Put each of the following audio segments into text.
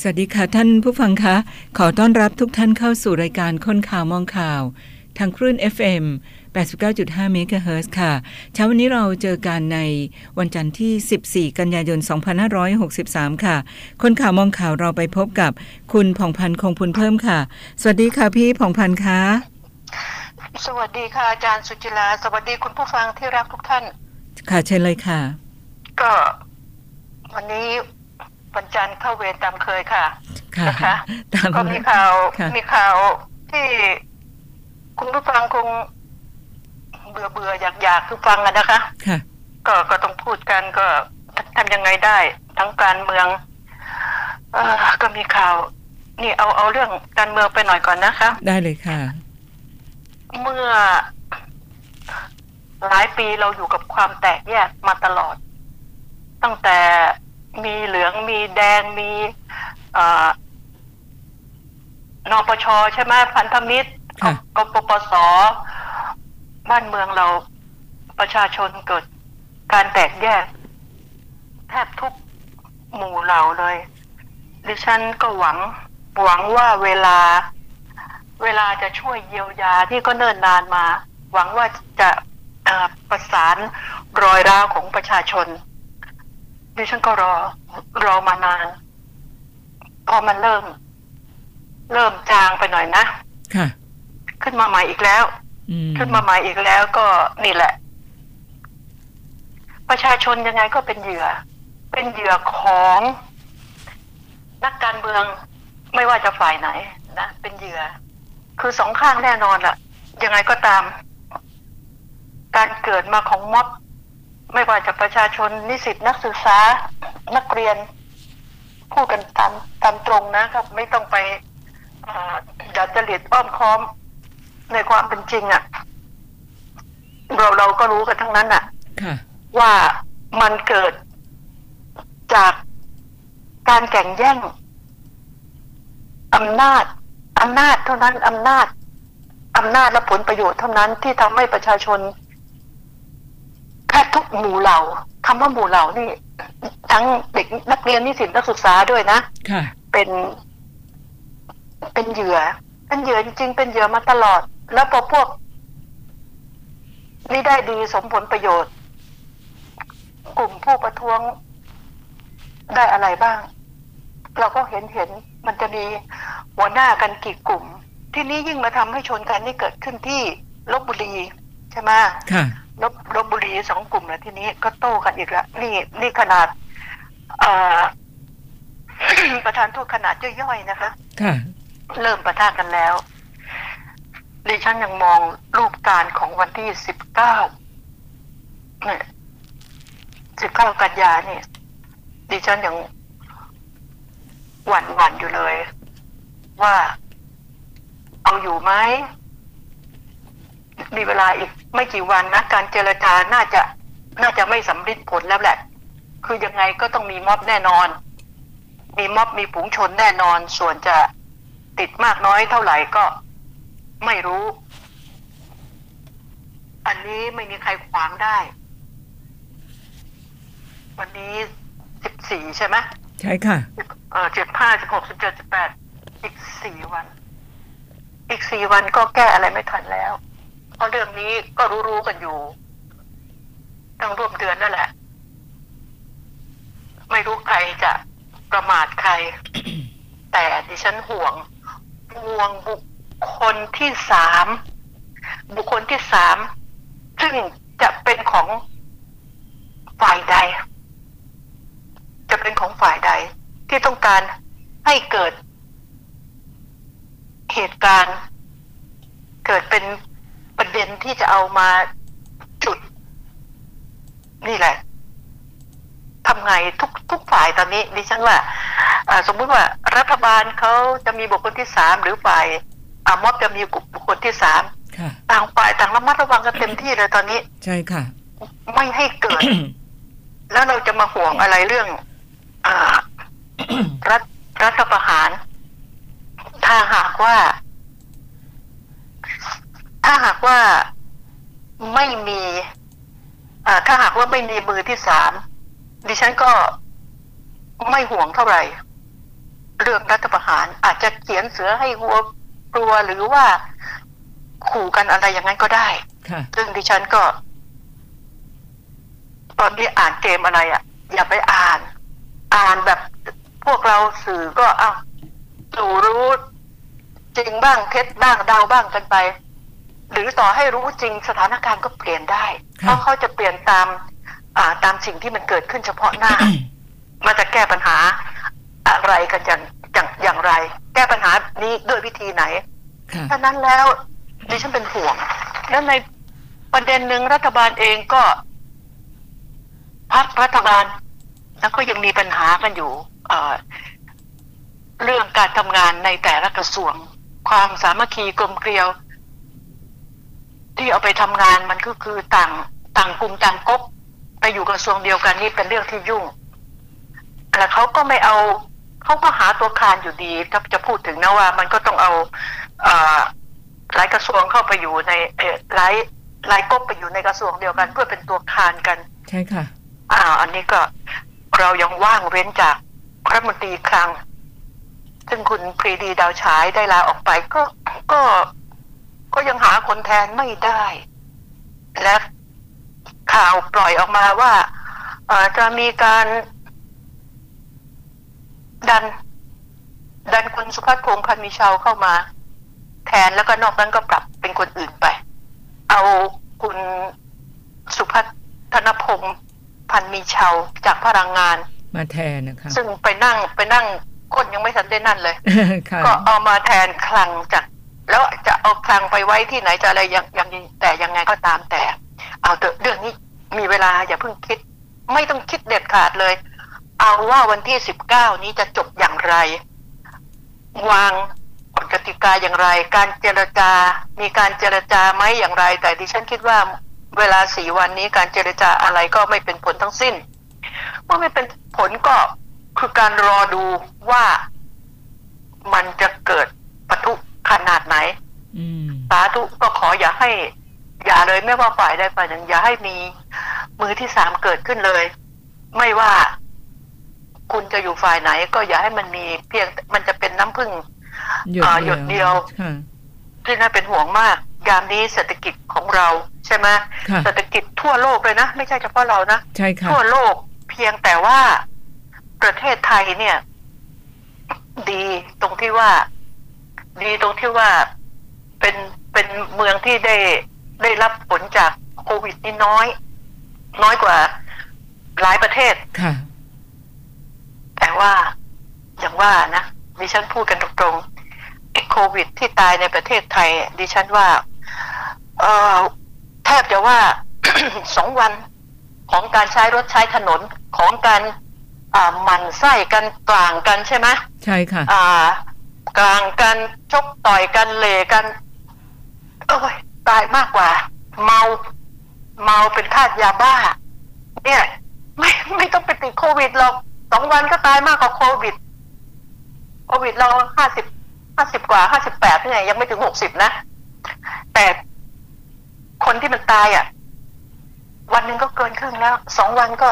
สวัสดีค่ะท่านผู้ฟังคะ ขอต้อนรับทุกท่านเข้าสู่รายการค้นข่าวมองข่าว ทางคลื่น FM 89.5เมกะเฮิรตซ์ค่ะ เช้าวันนี้เราเจอกันในวันจันทร์ที่ 14 กันยายน 2563 ค่ะ คนข่าวมองข่าวเราไปพบกับคุณผ่องพันธ์คงพุนเพิ่มค่ะ สวัสดีค่ะพี่ผ่องพันธ์คะ สวัสดีค่ะอาจารย์สุจิลา สวัสดีคุณผู้ฟังที่รักทุกท่าน ค่ะเชิญเลยค่ะ ก็วันนี้ วันจันทร์เข้าเวรตามเคยค่ะค่ะนะคะตามก็มีข่าวค่ะมีข่าวที่คุณผู้ฟังคงเบื่อเบื่ออยากอยากคือฟังกันนะคะค่ะก็ก็ต้องพูดกันก็ทำยังไงได้ ทั้งการเมืองเออก็มีข่าว นี่เอาเอาเรื่องการเมืองไปหน่อยก่อนนะคะ ได้เลยค่ะ เมื่อหลายปีเราอยู่กับความแตกแยกมาตลอด ตั้งแต่ มีเหลืองมีแดงมีเอ่อนปชใช่ไหมพันธมิตรค่ะกปปสบ้านเมืองเราประชาชนเกิดการแตกแยก แทบทุกหมู่เหล่าเลย ดิฉันก็หวังหวังว่าเวลา เวลาจะช่วยเยียวยาที่ก็เนิ่นนานมา หวังว่าจะเอ่อประสานรอยร้าวของประชาชน ดิฉันก็รอ รอมานาน พอมันเริ่ม เริ่มจางไปหน่อยนะ ค่ะ ขึ้นมาใหม่อีกแล้วอืมขึ้นมาใหม่อีกแล้วก็นี่แหละ ประชาชนยังไงก็เป็นเหยื่อ เป็นเหยื่อของ นักการเมืองไม่ว่าจะฝ่ายไหนนะเป็นเหยื่อ คือสองข้างแน่นอนล่ะ ยังไงก็ตาม การเกิดมาของม็อบ ไม่ว่าจะประชาชนนิสิตนักศึกษานักเรียนพูดกันตามตามตรงนะครับ ไม่ต้องไปอ่าดัดจริตอ้อมค้อมในความเป็นจริงอะ่ะ เราเราก็รู้กันทั้งนั้นอะ่ะค่ะว่ามันเกิดจากการแข่งแย่งอำนาจอำนาจเท่านั้นอำนาจอำนาจและผลประโยชน์เท่านั้นที่ทำให้ประชาชน แทบทุกหมู่เหล่าคำว่าหมู่เหล่านี่ ทั้งเด็กนักเรียนนิสิตนักศึกษาด้วยนะค่ะ เป็น เป็นเหยื่อเป็นเหยื่อจริงๆเป็นเหยื่อมาตลอด แล้วพอพวกนี่ได้ดีสมผลประโยชน์ กลุ่มผู้ประท้วงได้อะไรบ้าง เราก็เห็นเห็นมันจะมีหัวหน้ากันกี่กลุ่ม ที่นี้ยิ่งมาทำให้ชนกันนี่เกิดขึ้นที่ลบบุรีใช่ไหมค่ะ ลบลบบุรีสองกลุ่มแล้วทีนี้ก็โต้กันอีกแล้วนี่นี่ขนาดเอ่อประธานโทษขนาดย่อยๆนะคะ ค่ะ เริ่มประทะกันแล้วดิฉันยังมองรูปการของวันที่สิบเก้าเนี่ยสิบเก้ากันยาเนี่ยดิฉันยังหวั่นหวั่นๆอยู่เลย ว่าเอาอยู่ไหม มีเวลาอีกไม่กี่วันนะการเจรจาน่าจะน่าจะไม่สำเร็จผลแล้วแหละ คือยังไงก็ต้องมีม็อบแน่นอน มีม็อบมีฝูงชนแน่นอน ส่วนจะติดมากน้อยเท่าไหร่ก็ไม่รู้ อันนี้ไม่มีใครขวางได้ วันนี้สิบสี่ใช่ไหมใช่ค่ะ เออเจ็ดห้าสิบหกสิบเจ็ดสิบแปดอีกสี่วัน อีกสี่วันก็แก้อะไรไม่ทันแล้ว เพราะเรื่องนี้ก็รู้ๆกันอยู่ตั้งร่วมเดือนนั่นแหละ ไม่รู้ใครจะประมาทใคร แต่ดิฉันห่วงห่วงบุคคลที่สามบุคคลที่สามซึ่งจะเป็นของฝ่ายใด จะเป็นของฝ่ายใด ที่ต้องการให้เกิดเหตุการณ์ เกิดเป็น ประเด็นที่จะเอามาจุด นี่แหละทำไงทุกทุกฝ่ายตอนนี้ดิฉันว่าอ่าสมมุติว่ารัฐบาลเขาจะมีบุคคลที่สามหรือฝ่ายอามอบจะมีบุคคลที่สามค่ะต่างฝ่ายต่างระมัดระวังกันเต็มที่เลยตอนนี้ ใช่ค่ะ ไม่ให้เกิด แล้วเราจะมาห่วงอะไรเรื่องอารัฐรัฐประหาร ถ้าหากว่า ถ้าหากว่าไม่มีอ่าถ้าหากว่าไม่มีมือที่สามดิฉันก็ไม่ห่วงเท่าไหร่ เรื่องรัฐประหารอาจจะเขียนเสือให้วัวกลัวหรือว่าขู่กันอะไรอย่างนั้นก็ได้ค่ะซึ่งดิฉันก็ ตอนที่อ่านเกมอะไรอะ่ะ อย่าไปอ่าน อ่านแบบพวกเราสื่อก็เอาสู่รู้จริงบ้างเท็จบ้างเดาบ้างกันไป หรือต่อให้รู้จริงสถานการณ์ก็เปลี่ยนได้ครับเพราะเขาจะเปลี่ยนตามอ่าตามสิ่งที่มันเกิดขึ้นเฉพาะหน้า มันจะแก้ปัญหาอะไรกันอย่างอย่างอย่างไร แก้ปัญหานี้ด้วยวิธีไหนค่ะฉะนั้นแล้วดิฉันเป็นห่วง แล้วในประเด็นหนึ่งรัฐบาลเองก็พักรัฐบาล แล้วก็ยังมีปัญหากันอยู่เอ่อเรื่องการทำงานในแต่ละกระทรวง ความสามัคคีกลมเกลียว ที่เอาไปทำงานมันก็คือต่างต่างกลุ่มต่างก๊กไปอยู่กระทรวงเดียวกันนี่เป็นเรื่องที่ยุ่งแต่เขาก็ไม่เอาเขาก็หาตัวคานอยู่ดี ถ้าจะพูดถึงนะว่ามันก็ต้องเอาเอ่อหลายกระทรวงเข้าไปอยู่ในเอ่อหลายหลายก๊กไปอยู่ในกระทรวงเดียวกัน เพื่อเป็นตัวคานกัน ใช่ค่ะ อ่า อันนี้ก็เรายังว่างเว้นจากรัฐมนตรีคลัง ซึ่งคุณปรีดีดาวฉายได้ลาออกไปก็ก็ ก็ยังหาคนแทนไม่ได้ และข่าวปล่อยออกมาว่าเอ่อจะมีการดัน ดันคุณสุภัทพงษ์พันธ์มีชาวเข้ามา แทนแล้วก็นอกนั้นก็ปรับเป็นคนอื่นไป เอาคุณสุพัฒนพงษ์พันธ์มีชาวจากพลังงาน มาแทนนะคะซึ่งไปนั่งไปนั่งก้นยังไม่ทันได้นั่นเลยค่ะก็เอามาแทนคลังจาก แล้วจะเอาคลังไปไว้ที่ไหนจะอะไรยังยังแต่ยังไงก็ตามแต่ เอาเถอะเรื่องนี้มีเวลาอย่าเพิ่งคิด ไม่ต้องคิดเด็ดขาดเลย เอาว่าวันที่สิบเก้านี้จะจบอย่างไร วางกฎกติกาอย่างไร การเจรจา มีการเจรจาไหมอย่างไร แต่ดิฉันคิดว่าเวลาสี่วันนี้การเจรจาอะไรก็ไม่เป็นผลทั้งสิ้นเมื่อไม่เป็นผลก็คือการรอดูว่ามันจะเกิดปะทุ ขนาดไหนอืมสาธุก็ขออย่าให้ อย่าเลยไม่ว่าฝ่ายใดฝ่ายหนึ่งอย่าให้มีมือที่สามเกิดขึ้นเลย ไม่ว่าคุณจะอยู่ฝ่ายไหน ก็อย่าให้มันมีเพียงมันจะเป็นน้ำพึ่งหยดอ่าเดียวหยดเดียวค่ะที่น่าเป็นห่วงมาก ยามนี้เศรษฐกิจของเราใช่ไหมค่ะเศรษฐกิจทั่วโลกเลยนะ ไม่ใช่เฉพาะเรานะใช่ค่ะทั่วโลกเพียงแต่ว่าประเทศไทยเนี่ย ดีตรงที่ว่า ดีตรงที่ว่าเป็นเป็นเมืองที่ได้ได้รับผลจากโควิดนี่น้อย น้อยกว่าหลายประเทศค่ะ แต่ว่าอย่างว่านะดิฉันพูดกันตรงๆไอ้โควิดที่ตายในประเทศไทย ดิฉันว่า เออแทบจะว่าสองวันของการใช้รถใช้ถนนของการอ่าหมันไส้กันกลางกันใช่ไหมใช่ค่ะอ่า กลางกันชกต่อยกันเหลกัน โอ้ยตายมากกว่า เมาเมาเป็นทาสยาบ้า เนี่ย ไม่ไม่ต้องไปติดโควิดหรอกสองวันก็ตายมากกว่าโควิด โควิดเราห้าสิบห้าสิบกว่าห้าสิบแปดที่ไหนยังไม่ถึงหกสิบนะ แต่คนที่มันตายอะ วันหนึ่งก็เกินครึ่งแล้วสองวันก็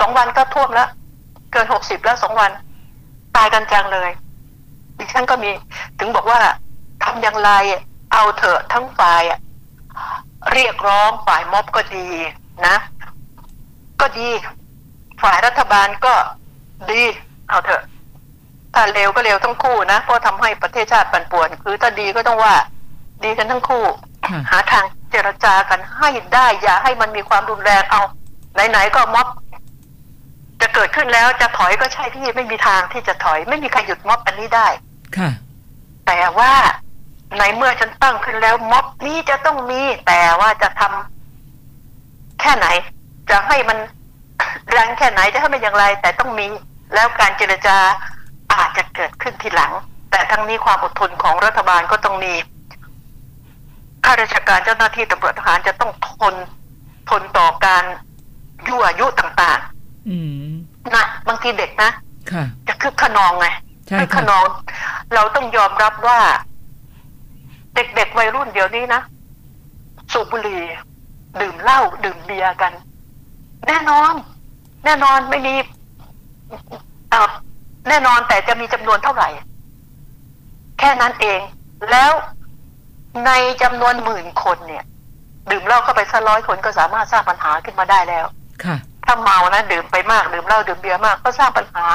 สองวันก็ท่วมแล้ว เกินหกสิบแล้วสองวัน ตายกันจังเลย ดิฉันก็มีถึงบอกว่าทำอย่างไรเอาเถอะทั้งฝ่ายอะเรียกร้องฝ่ายม็อบก็ดีนะ ก็ดี ฝ่ายรัฐบาลก็ดี เอาเถอะถ้าเร็วก็เร็วทั้งคู่นะเพราะทำให้ประเทศชาติปั่นป่วน คือถ้าดีก็ต้องว่า ดีกันทั้งคู่ค่ะหาทางเจรจากันให้ได้อย่าให้มันมีความรุนแรงเอาไหนๆก็ม็อบจะเกิดขึ้นแล้วจะถอยก็ใช่ที่ไม่มีทางที่จะถอย ไม่มีใครหยุดม็อบอันนี้ได้ ค่ะ แต่ว่าในเมื่อฉันตั้งขึ้นแล้ว ม็อบนี้จะต้องมี แต่ว่าจะทำแค่ไหน จะให้มันแรงแค่ไหนจะให้มันอย่างไร แต่ต้องมี แล้วการเจรจาอาจจะเกิดขึ้นทีหลัง แต่ทั้งนี้ความอดทนของรัฐบาลก็ต้องมีข้าราชการเจ้าหน้าที่ตำรวจทหารจะต้องทนทนต่อการยั่วยุต่างอืมๆนะบางทีเด็กนะค่ะจะคึกขนองไง ใช่คึกขค่ะนองเราต้องยอมรับว่า เด็กๆวัยรุ่นเดี๋ยวนี้นะ สูบบุหรี่ดื่มเหล้าดื่มเบียร์กัน แน่นอน แน่นอนไม่มีเอ่อแน่นอนแต่จะมีจำนวนเท่าไหร่ แค่นั้นเอง แล้วในจำนวนหมื่นคนเนี่ย ดื่มเหล้าเข้าไปสักร้อยคนก็สามารถสร้างปัญหาขึ้นมาได้แล้ว ค่ะ ถ้าเมานะดื่มไปมากดื่มเหล้าดื่มเบียร์มาก ก็สร้างปัญหา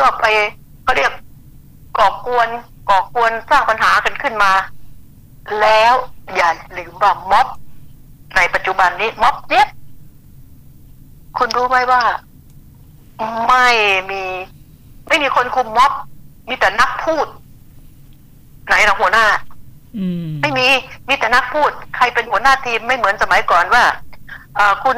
ก็ไป เขาเรียกก่อกวนก่อกวนสร้างปัญหากันขึ้นมา แล้วอย่าลืมว่าม็อบในปัจจุบันนี้ม็อบเนี้ยคุณรู้ไหมว่า ไม่มี ไม่มีคนคุมม็อบ มีแต่นักพูด ไหนละหัวหน้าอืมไม่มีมีแต่นักพูด ใครเป็นหัวหน้าทีมไม่เหมือนสมัยก่อนว่าเอ่อคุณ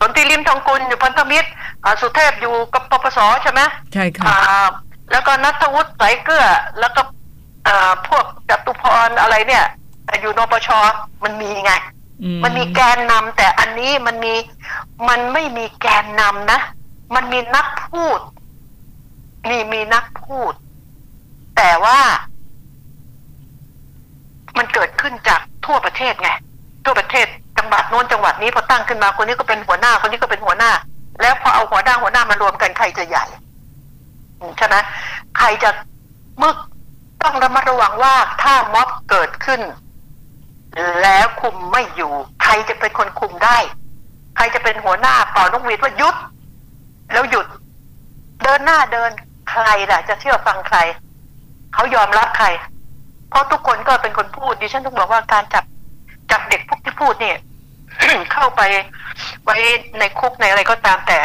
สนธิริมทองกุลอยู่พันธมิตรอ่าสุเทพอยู่กับปปสใช่ไหมใช่ค่ะอ่า แล้วก็นัทวุฒิสายเกลือแล้วก็อ่าพวกจตุพรอะไรเนี่ยอยู่นปชมันมีไงอืมันมีแกนนำแต่อันนี้มันมีมันไม่มีแกนนำนะ มันมีนักพูดมีมีนักพูด แต่ว่า มันเกิดขึ้นจากทั่วประเทศไง ทั่วประเทศจังหวัดโน้นจังหวัดนี้พอตั้งขึ้นมาคนนี้ก็เป็นหัวหน้า คนนี้ก็เป็นหัวหน้า แล้วพอเอาหัวหน้าหัวหน้ามารวมกันใครจะใหญ่อืม ใช่ไหมใครจะมึกต้องระมัดระวังว่าถ้าม็อบเกิดขึ้น แล้วคุมไม่อยู่ ใครจะเป็นคนคุมได้ ใครจะเป็นหัวหน้าเป่านกหวีดว่าหยุด แล้วหยุด เดินหน้าเดินใครล่ะ จะเชื่อฟังใคร เขายอมรับใคร เพราะทุกคนก็เป็นคนพูดดิฉันต้องบอกว่าการจับจับเด็กพวกที่พูดเนี่ยเข้าไปไว้ในคุกในอะไรก็ตามแต่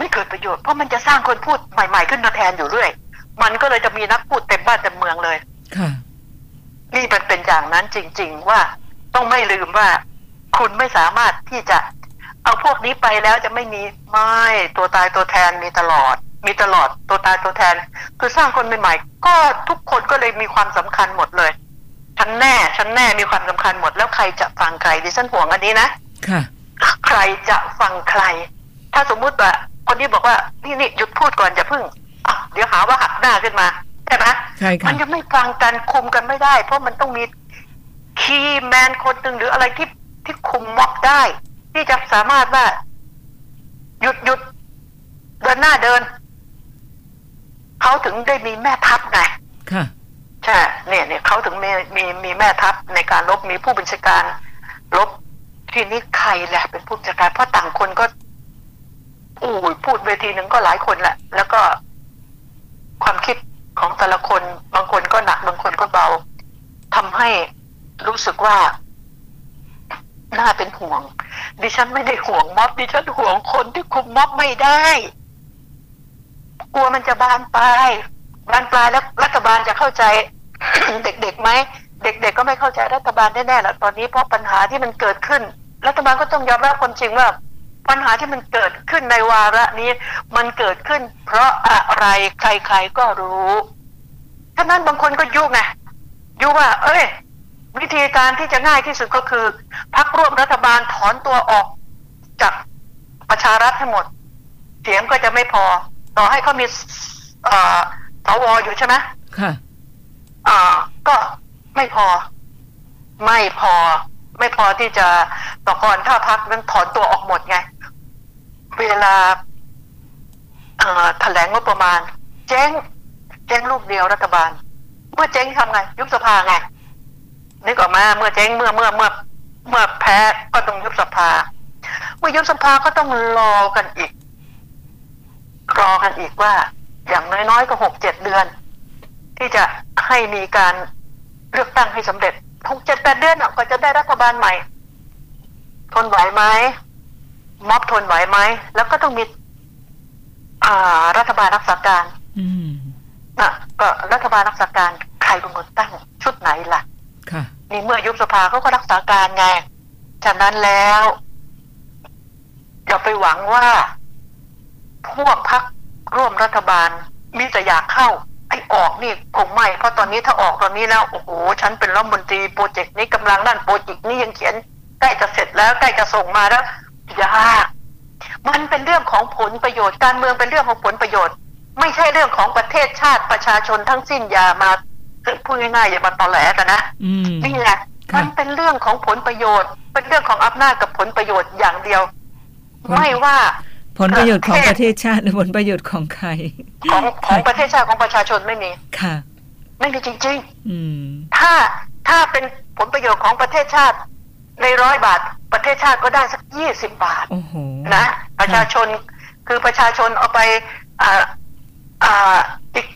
ไม่เกิดประโยชน์เพราะมันจะสร้างคนพูดใหม่ ๆ ขึ้นมาแทนอยู่เรื่อย มันก็เลยจะมีนักพูดเต็มบ้านเต็มเมืองเลยค่ะนี่มันเป็นอย่างนั้นจริง ๆ ว่าต้องไม่ลืมว่า คุณไม่สามารถที่จะ เอาพวกนี้ไปแล้วจะไม่มีไม่ตัวตายตัวแทนมีตลอด มีตลอดตัวตายตัวแทน คือสร้างคนใหม่ๆก็ทุกคนก็เลยมีความสำคัญหมดเลยฉันแน่ฉันแน่มีความสำคัญหมดแล้วใครจะฟังใครดิฉันห่วงอันนี้นะค่ะ ใครจะฟังใคร ถ้าสมมุติว่า คนนี้บอกว่านี่นี่หยุดพูดก่อนอย่าเพิ่งอะเดี๋ยวหาว่าหักหน้าขึ้นมาใช่ไหมใช่ค่ะมันจะไม่ฟังกันคุมกันไม่ได้ เพราะมันต้องมีคีย์แมนคนหนึ่งหรืออะไรที่ที่คุมม็อบได้ ที่จะสามารถว่า หยุดหยุดเดินหน้าเดินเขาถึงได้มีแม่ทัพไงค่ะใช่เนี่ยเนี่ยเขาถึงมีมีมีแม่ทัพในการลบมีผู้บัญชาการลบทีนี้ใครแหละเป็นผู้บัญชาการเพราะต่างคนก็ อู้ยพูดเวทีหนึ่งก็หลายคนแหละ แล้วก็ความคิดของแต่ละคนบางคนก็หนักบางคนก็เบาทำให้รู้สึกว่าน่าเป็นห่วง ดิฉันไม่ได้ห่วงม็อบดิฉันห่วงคนที่คุมม็อบไม่ได้ กลัวมันจะบานปลายบานปลายแล้วรัฐบาลจะเข้าใจ เด็กๆไหมเด็กๆก็ไม่เข้าใจรัฐบาลแน่ๆแล้วตอนนี้เพราะปัญหาที่มันเกิดขึ้น รัฐบาลก็ต้องยอมรับความจริงว่า ปัญหาที่มันเกิดขึ้นในวาระนี้ มันเกิดขึ้น เพราะอะไรใครๆก็รู้ฉะนั้นบางคนก็ยุ่งไงยุ่งว่า เอ้ย วิธีการที่จะง่ายที่สุดก็คือพักร่วมรัฐบาลถอนตัวออกจากประชารัฐให้หมด เสียงก็จะไม่พอ ต่อให้เขามีเอ่อสวอยู่ใช่ไหมค่ะอ่า ก็ไม่พอ ไม่พอ ไม่พอที่จะต่อก่อนถ้าพักนั้นถอนตัวออกหมดไง เวลาแถลงงบประมาณ เจ๊งเจ๊งลูกเดียวรัฐบาล เมื่อเจ๊งทำไง ยุบสภาไงนึกออกมาเมื่อเจ๊งเมื่อเมื่อเมื่อเมื่อแพ้ก็ต้องยุบสภา เมื่อยุบสภาก็ต้องรอกันอีก รอกันอีกว่า อย่างน้อยๆก็หกเจ็ดเดือน ที่จะให้มีการเลือกตั้งให้สำเร็จหกเจ็ดแปดเดือนอะก็จะได้รัฐบาลใหม่ทนไหวไหม ม็อบทนไหวไหม แล้วก็ต้องมีอ่ารัฐบาลรักษาการอืมนะก็รัฐบาลรักษาการใครเป็นคนตั้งชุดไหนล่ะค่ะนี่เมื่อยุบสภาเขาก็รักษาการไง ฉะนั้นแล้วอย่าไปหวังว่า พวกพักร่วมรัฐบาลมีแต่อยากเข้า ไอ้ออกนี่คงไม่ เพราะตอนนี้ถ้าออกตอนนี้แล้วโอ้โหฉันเป็นรัฐมนตรีโปรเจกต์นี้กำลังด้านโปรเจกต์นี้ยังเขียนใกล้จะเสร็จแล้วใกล้จะส่งมาแล้ว ยาก มันเป็นเรื่องของผลประโยชน์ การเมืองเป็นเรื่องของผลประโยชน์ ไม่ใช่เรื่องของประเทศชาติประชาชนทั้งสิ้นอย่ามาพูดง่ายๆอย่ามาตอแหลกันนะอืมนี่แหละค่ะมันเป็นเรื่องของผลประโยชน์ เป็นเรื่องของอำนาจกับผลประโยชน์อย่างเดียวผลไม่ว่าผลประโยชน์ของประเทศชาติหรือผลประโยชน์ของใคร ของของประเทศชาติของประชาชนไม่มีค่ะ ไม่มีจริงอืมๆถ้าถ้าเป็นผลประโยชน์ของประเทศชาติ ในร้อยบาทประเทศชาติก็ได้สักยี่สิบบาทโอ้โหนะประชาชนคือประชาชนเอาไปอ่าอ่าอีก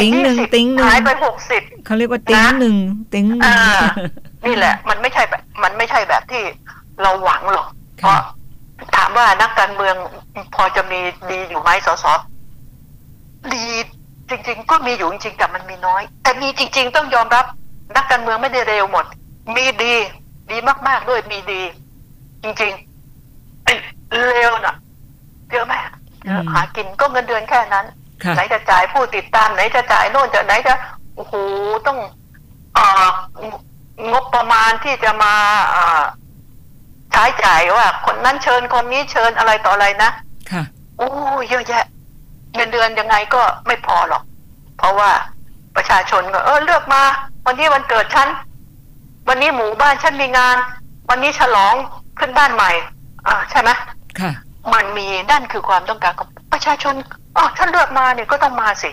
ติ้งหนึ่ง20ติ้งหนึ่งหายไปหกสิบเขาเรียกว่าติ้งนะหนึ่งติ้งหนึ่งอ่านี่แหละ มันไม่ใช่แบบมันไม่ใช่แบบที่เราหวังหรอก เพค่ะราะถามว่านักการเมืองพอจะมีดีอยู่ไหมส.ส.ดีจริง ๆ ก็มีอยู่จริงๆแต่มันมีน้อย แต่มีจริง ๆ ต้องยอมรับ นักการเมืองไม่ได้เลวหมด มีดี ดีมาก ๆด้วยมีดี จริงๆไอ้เลวน่ะเยอะไหมเยอะหากินก็เงินเดือนแค่นั้นค่ะไหนจะจ่ายผู้ติดตามไหนจะจ่ายโน่นจะไหนจะโอ้โหต้องเอ่องบประมาณที่จะมาเอ่อใช้จ่ายว่า คนนั้นเชิญคนนี้เชิญอะไรต่ออะไรนะค่ะโอ้เยอะแยะ เงินเดือนยังไงก็ไม่พอหรอก เพราะว่าประชาชนก็เออเลือกมา วันนี้วันเกิดฉัน วันนี้หมู่บ้านฉันมีงาน วันนี้ฉลองขึ้นบ้านใหม่ อ่าใช่ไหมค่ะ มันมีนั่นคือความต้องการของประชาชนอ๋อฉันเลือกมาเนี่ยก็ต้องมาสิ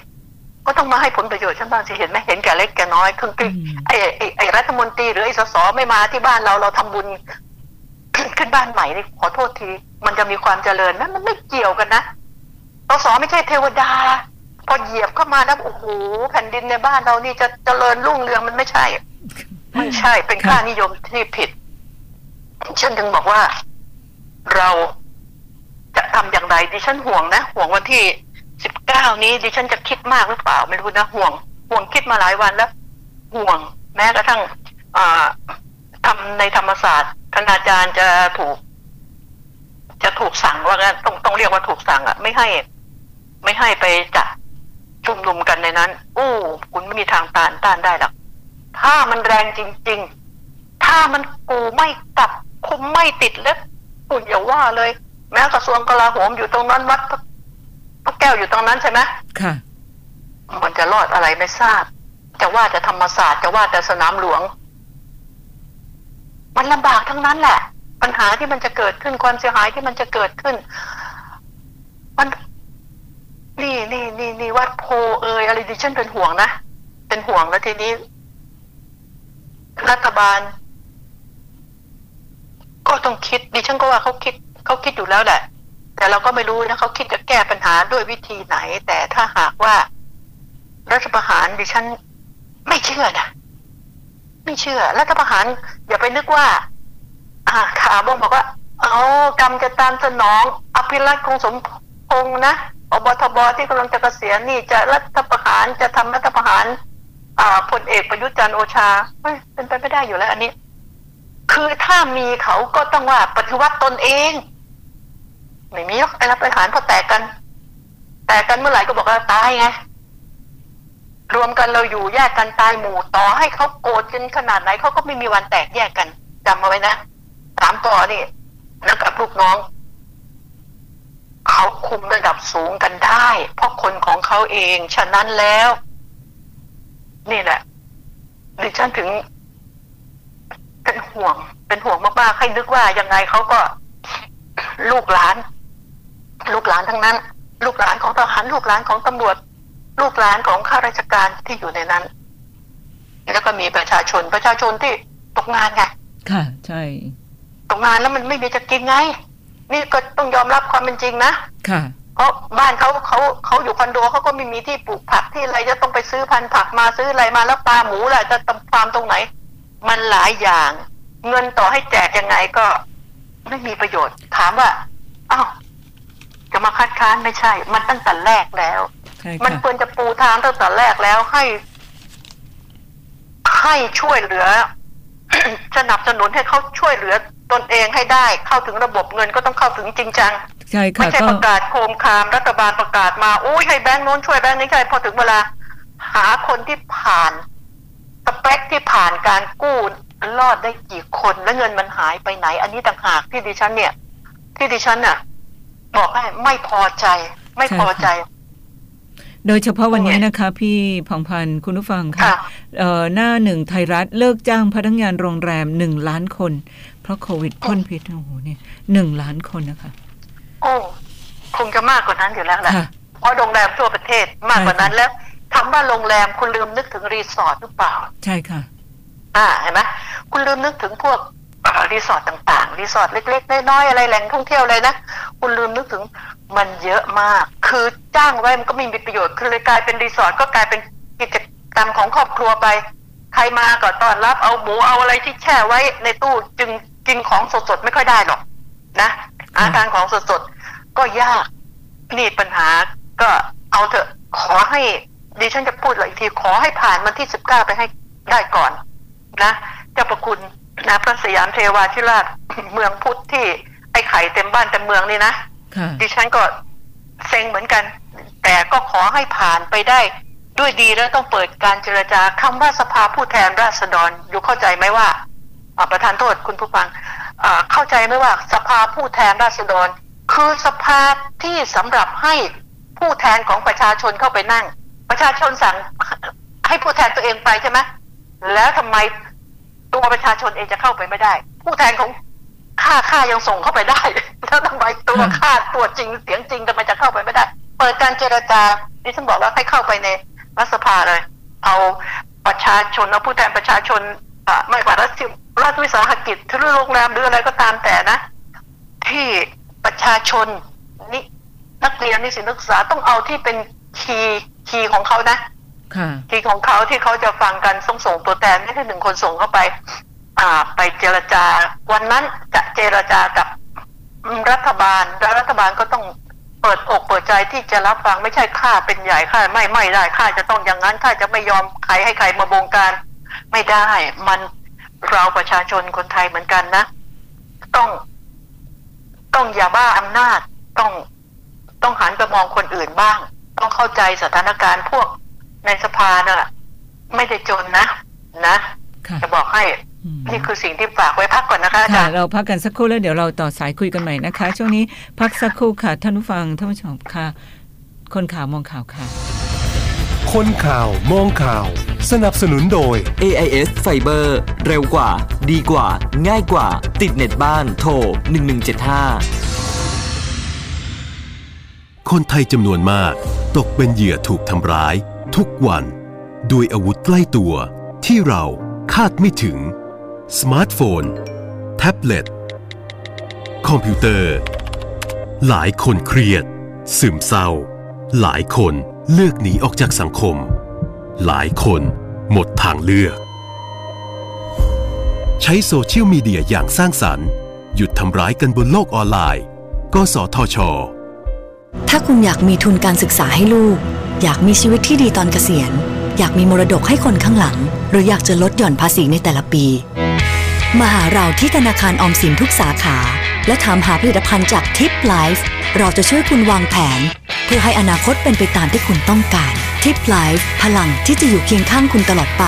ก็ต้องมาให้ผลประโยชน์ฉันบ้างสิเห็นไหมเห็นแก่เล็กแก่น้อยคือคืออืมไอ้ไอ้ไอ้รัฐมนตรีหรือไอ้สสไม่มาที่บ้านเราเราทำบุญขึ้นบ้านใหม่นี่ขอโทษที มันจะมีความเจริญนะมันไม่เกี่ยวกันนะสสไม่ใช่เทวดา พอเหยียบเข้ามาแล้วโอ้โหแผ่นดินในบ้านเรานี่จะเจริญรุ่งเรืองมันไม่ใช่ ไม่ใช่เป็นค่านิยมที่ผิด ฉันถึงบอกว่าเราจะทำอย่างไรดิฉันห่วงนะห่วงวันที่สิบเก้านี้ดิฉันจะคิดมากหรือเปล่าไม่รู้นะห่วง ห่วงคิดมาหลายวันแล้ว ห่วง แม้กระทั่งอ่าทำในธรรมศาสตร์คณาจารย์จะถูก จะถูกสั่งว่างั้นต้องต้องเรียกว่าถูกสั่งอะไม่ให้ ไม่ให้ไปจัดชุมนุมกันในนั้น อู้ คุณไม่มีทางต้านต้านได้หรอก ถ้ามันแรงจริง ๆ ถ้ามันกูไม่กลับคุมไม่ติดแล้วคุณอย่าว่าเลย แม้กระทรวงกลาโหมอยู่ตรงนั้นวัดพระพระแก้วอยู่ตรงนั้นใช่ไหมค่ะ มันจะรอดอะไรไม่ทราบ จะว่าแต่ธรรมศาสตร์จะว่าแต่สนามหลวง มันลำบากทั้งนั้นแหละ ปัญหาที่มันจะเกิดขึ้นความเสียหายที่มันจะเกิดขึ้น มันนี่นี่นี่นี่วัดโพเอยอะไรดิฉันเป็นห่วงนะ เป็นห่วงแล้วทีนี้ รัฐบาล ก็ต้องคิดดิฉันก็ว่าเขาคิดเขาคิดอยู่แล้วแหละ แต่เราก็ไม่รู้นะเขาคิดจะแก้ปัญหาด้วยวิธีไหน แต่ถ้าหากว่า รัฐประหารดิฉันไม่เชื่อนะไม่เชื่อ รัฐประหารอย่าไปนึกว่า อ่าข่าวบอกบอกว่าเอากรรมจะตามสนอง อภิรัตคงสมพงษ์นะอบทบที่กำลังจะเกษียณนี่จะรัฐประหารจะทำรัฐประหาร พลเอกประยุทธ์จันโอชาเป็นไปไม่ได้อยู่แล้วอันนี้ คือถ้ามีเขาก็ต้องว่าปฏิวัติตนเอง ไม่มีหรอกไอ้รับประหารพอแตกกัน แตกกันเมื่อไหร่ก็บอกว่าตายไงรวมกันเราอยู่แยกกันตายหมู่ต่อให้เขาโกรธกันขนาดไหนเขาก็ไม่มีวันแตกแยกกันจำเอาไว้นะสามปอนี่นักกับลูกน้อง เขาคุมระดับสูงกันได้ เพราะคนของเขาเอง ฉะนั้นแล้ว นี่แหละดิฉันถึง เป็นห่วง เป็นห่วงมากๆให้นึกว่ายังไงเขาก็ ลูกหลาน ลูกหลานทั้งนั้น ลูกหลานของทหารลูกหลานของตำรวจ ลูกหลานของข้าราชการที่อยู่ในนั้น แล้วก็มีประชาชนประชาชนที่ตกงานไงค่ะ ใช่ตกงานแล้วมันไม่มีจะกินไง นี่ก็ต้องยอมรับความเป็นจริงนะค่ะเพ ราะบ้านเขาเขาเขาอยู่คอนโดเขาก็ไม่มีที่ปลูกผักที่อะไรจะต้องไปซื้อพันธุ์ผักมาซื้ออะไรมาแล้วปลาหมูล่ะจะทำฟาร์มตรงไหน มันหลายอย่าง เงินต่อให้แจกยังไงก็ไม่มีประโยชน์ ถามว่าอ้าวจะมาคัดค้านไม่ใช่ มันตั้งแต่แรกแล้วใช่มันค่ะควรจะปูทางตั้งแต่แรกแล้วให้ ให้ช่วยเหลือสนับสนุนให้เขาช่วยเหลือตนเองให้ได้ เข้าถึงระบบเงินก็ต้องเข้าถึงจริงจัง ใช่ไม่ค่ะใช่ก็ประกาศโคมคามรัฐบาลประกาศมาอุ้ยให้แบงค์โน้นช่วยแบงค์นี้ใช่พอถึงเวลา หาคนที่ผ่านสเปคที่ผ่านการกู้รอดได้กี่คนและเงินมันหายไปไหน อันนี้ต่างหากที่ดิฉันเนี่ย ที่ดิฉันน่ะ บอกให้ไม่พอใจ ไม่พอใจโดยเฉพาะวันนี้นะคะ พี่ผ่องพันธ์คุณผู้ฟังค่ะค่ะเอ่อหน้าหนึ่งไทยรัฐเลิกจ้างพนักงานโรงแรมหนึ่งล้านคน เพราะโควิดพ่นพิษโอ้โหเนี่ยหนึ่งล้านคนนะคะ โอ้คงจะมากกว่านั้นอยู่แล้วแหละค่ะเพราะโรงแรมทั่วประเทศมากกว่านั้นแล้วคำว่าโรงแรมคุณลืมนึกถึงรีสอร์ทหรือเปล่า ใช่ค่ะ อ่าเห็นไหมคุณลืมนึกถึงพวกเอ่อรีสอร์ทต่างๆ รีสอร์ทเล็กๆน้อยๆอะไรแหล่งท่องเที่ยวเลยนะคุณลืมนึกถึงมันเยอะมาก คือจ้างไว้มันก็ไม่มีประโยชน์คือเลยกลายเป็นรีสอร์ทก็กลายเป็นกิจกรรมของครอบครัวไป ใครมาก็ต้อนรับเอาหมูเอาอะไรที่แช่ไว้ในตู้เย็นกินของสดๆไม่ค่อยได้หรอก นะอาทานของสดๆก็ยากนี่ปัญหาก็เอาเถอะขอให้ดิฉันจะพูดอีกทีขอให้ผ่านวันที่สิบเก้าไปให้ได้ก่อน นะเจ้าประคุณนะพระสยามเทวาธิราชเมืองพุทธที่ไอ้ไข่เต็มบ้านเต็มเมืองนี่นะค่ะดิฉันก็เซ็งเหมือนกัน แต่ก็ขอให้ผ่านไปได้ด้วยดีแล้วต้องเปิดการเจรจาคำว่าสภาผู้แทนราษฎรอยู่เข้าใจไหมว่าอ่าประธานโทษคุณผู้ฟังอ่า เข้าใจไหมว่าสภาผู้แทนราษฎร คือสภาที่สำหรับให้ผู้แทนของประชาชนเข้าไปนั่ง ประชาชนสั่งให้ผู้แทนตัวเองไปใช่ไหมแล้วทำไมตัวประชาชนเองจะเข้าไปไม่ได้ ผู้แทนของข้าข้ายังส่งเข้าไปได้ แล้วทำไมตัวข้าตัวจริงเสียงจริงทำไมจะเข้าไปไม่ได้ เปิดการเจรจาดิฉันบอกว่าให้เข้าไปในรัฐสภาเลย เอาประชาชนเอาผู้แทนประชาชน ไม่ว่ารัฐรัฐวิสาหกิจหรือโรงแรมหรืออะไรก็ตามแต่นะ ที่ประชาชนนี่นักเรียนนิสิตนักศึกษาต้องเอาที่เป็น key key ของเขานะคะ key ของเขาที่เขาจะฟังกันส่งส่งตัวแทนไม่ใช่หนึ่งคนส่งเข้าไป อ่า ไปเจรจา วันนั้นจะเจรจากับรัฐบาลแล้วรัฐบาลก็ต้องเปิดอกเปิดใจที่จะรับฟังไม่ใช่ข้าเป็นใหญ่ข้าไม่ไม่ได้ข้าจะต้องอย่างนั้นข้าจะไม่ยอมใครให้ใครมาบงการ ไม่ได้ มันเราประชาชนคนไทยเหมือนกันนะ ต้องต้องอย่าบ้าอำนาจต้องต้องหันไปมองคนอื่นบ้าง ต้องเข้าใจสถานการณ์พวกในสภาน่ะไม่ได้จนนะ นะค่ะจะบอกให้อืมนี่คือสิ่งที่ฝากไว้พักก่อนนะคะอาค่ะจารย์เราพักกันสักครู่แล้วเดี๋ยวเราต่อสายคุยกันใหม่นะคะ ช่วงนี้พักสักครู่ค่ะท่านผู้ฟังท่านผู้ชมค่ะ คนข่าวมองข่าวค่ะ คนข่าวมองข่าว สนับสนุนโดย AIS Fiber เร็วกว่า ดีกว่า ง่ายกว่า ติดเน็ตบ้าน โทร 1175 คนไทยจำนวนมาก ตกเป็นเหยื่อถูกทำร้าย ทุกวัน ด้วยอาวุธใกล้ตัว ที่เราคาดไม่ถึง สมาร์ทโฟน แท็บเล็ต คอมพิวเตอร์ หลายคนเครียด ซึมเศร้า หลายคนเลือกหนีออกจากสังคม หลายคนหมดทางเลือก ใช้โซเชียลมีเดียอย่างสร้างสรรค์ หยุดทำร้ายกันบนโลกออนไลน์กสทช ถ้าคุณอยากมีทุนการศึกษาให้ลูก อยากมีชีวิตที่ดีตอนเกษียณ อยากมีมรดกให้คนข้างหลัง หรืออยากจะลดหย่อนภาษีในแต่ละปี มาหาเราที่ธนาคารออมสินทุกสาขา และถามหาผลิตภัณฑ์จาก TIPlife เราจะช่วยคุณวางแผน เพื่อให้อนาคตเป็นไปตามที่คุณต้องการ TIPlife พลังที่จะอยู่เคียงข้างคุณตลอดไป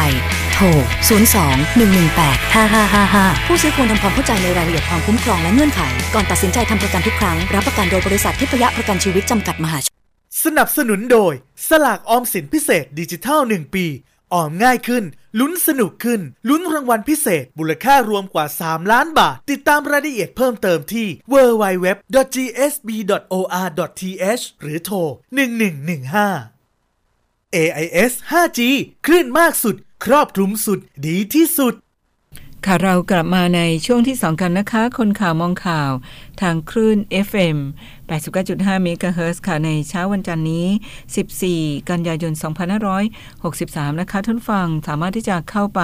โทร 02-118-5555 ผู้ซื้อควรทำความเข้าใจในรายละเอียดความคุ้มครองและเงื่อนไข ก่อนตัดสินใจทำประกันทุกครั้ง รับประกันโดยบริษัททิพยประกันชีวิตจำกัดมหาชน สนับสนุนโดย สลากออมสินพิเศษดิจิทัล 1 ปี ออมง่ายขึ้น ลุ้นสนุกขึ้น ลุ้นรางวัลพิเศษมูลค่ารวมกว่า 3 ล้านบาท ติดตามรายละเอียดเพิ่มเติมที่ www.gsb.or.th หรือโทร 1115 AIS 5G คลื่นมากสุด ครอบคลุมสุด ดีที่สุด ค่ะเรากลับมาในช่วงที่2กันนะคะ คนข่าวมองข่าว ทางคลื่น FM 89.5 เมกะเฮิรตซ์ค่ะ ในเช้าวันจันทร์นี้ 14 กันยายน 2563 นะคะ ท่านฟังสามารถที่จะเข้าไป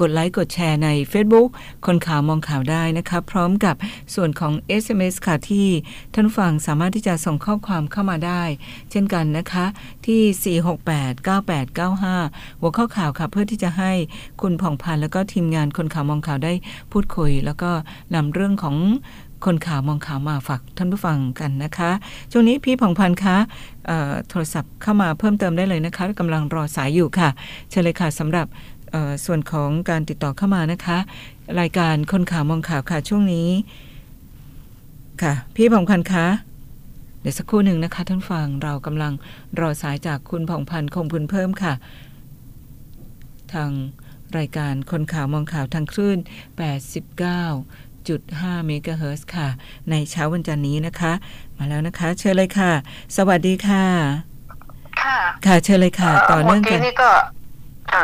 กดไลค์ กดแชร์ใน Facebook คนข่าวมองข่าวได้นะคะ พร้อมกับส่วนของ SMS ค่ะ ที่ท่านฟังสามารถที่จะส่งข้อความเข้ามาได้ เช่นกันนะคะ ที่ 4689895 หัวข้อข่าวค่ะ เพื่อที่จะให้คุณผ่องพันธ์แล้วก็ทีมงานคนข่าวมองข่าวได้พูดคุย แล้วก็นำเรื่องของ คนข่าวมองข่าวมาฝากท่านผู้ฟังกันนะคะ ช่วงนี้พี่ผ่องพันธ์คะโทรศัพท์เข้ามาเพิ่มเติมได้เลยนะคะกำลังรอสายอยู่ค่ะ เชิญเลยค่ะสำหรับส่วนของการติดต่อเข้ามานะคะ รายการคนข่าวมองข่าวค่ะช่วงนี้ค่ะ พี่ผ่องพันธ์คะเดี๋ยวสักครู่หนึ่งนะคะท่านฟังเรากำลังรอสายจากคุณผ่องพันธ์คงพุนเพิ่มค่ะ ทางรายการคนข่าวมองข่าวทางคลื่น 89 89.5เมกะเฮิรตซ์ค่ะ ในเช้าวันจันทร์นี้นะคะ มาแล้วนะคะ เชิญเลยค่ะ สวัสดีค่ะ ค่ะ ค่ะเชิญเลยค่ะ ต่อเนื่องเมื่อกักี้นนี่ก็อ่า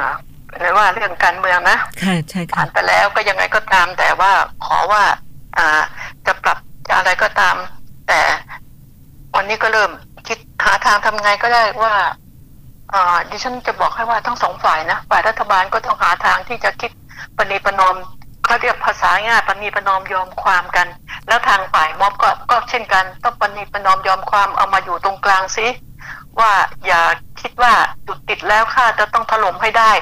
เรียกว่าเรื่องการเมืองนะ ค่ะใช่ค่ะผ่านไปแล้วก็ยังไงก็ตาม แต่ว่าขอว่า อ่า จะปรับจะอะไรก็ตาม แต่วันนี้ก็เริ่มคิดหาทางทำไงก็ได้ว่าอ่าดิฉันจะบอกให้ว่าทั้งสองฝ่ายนะฝ่ายรัฐบาลก็ต้องหาทางที่จะคิดปณีประนอม เขาเรียกภาษาง่ายปณีประนอมยอมความกัน แล้วทางฝ่ายม็อบก็ก็เช่นกันต้องปณีประนอมยอมความเอามาอยู่ตรงกลางซิว่าอย่าคิดว่าจุดติดแล้วค่าจะต้องถล่มให้ได้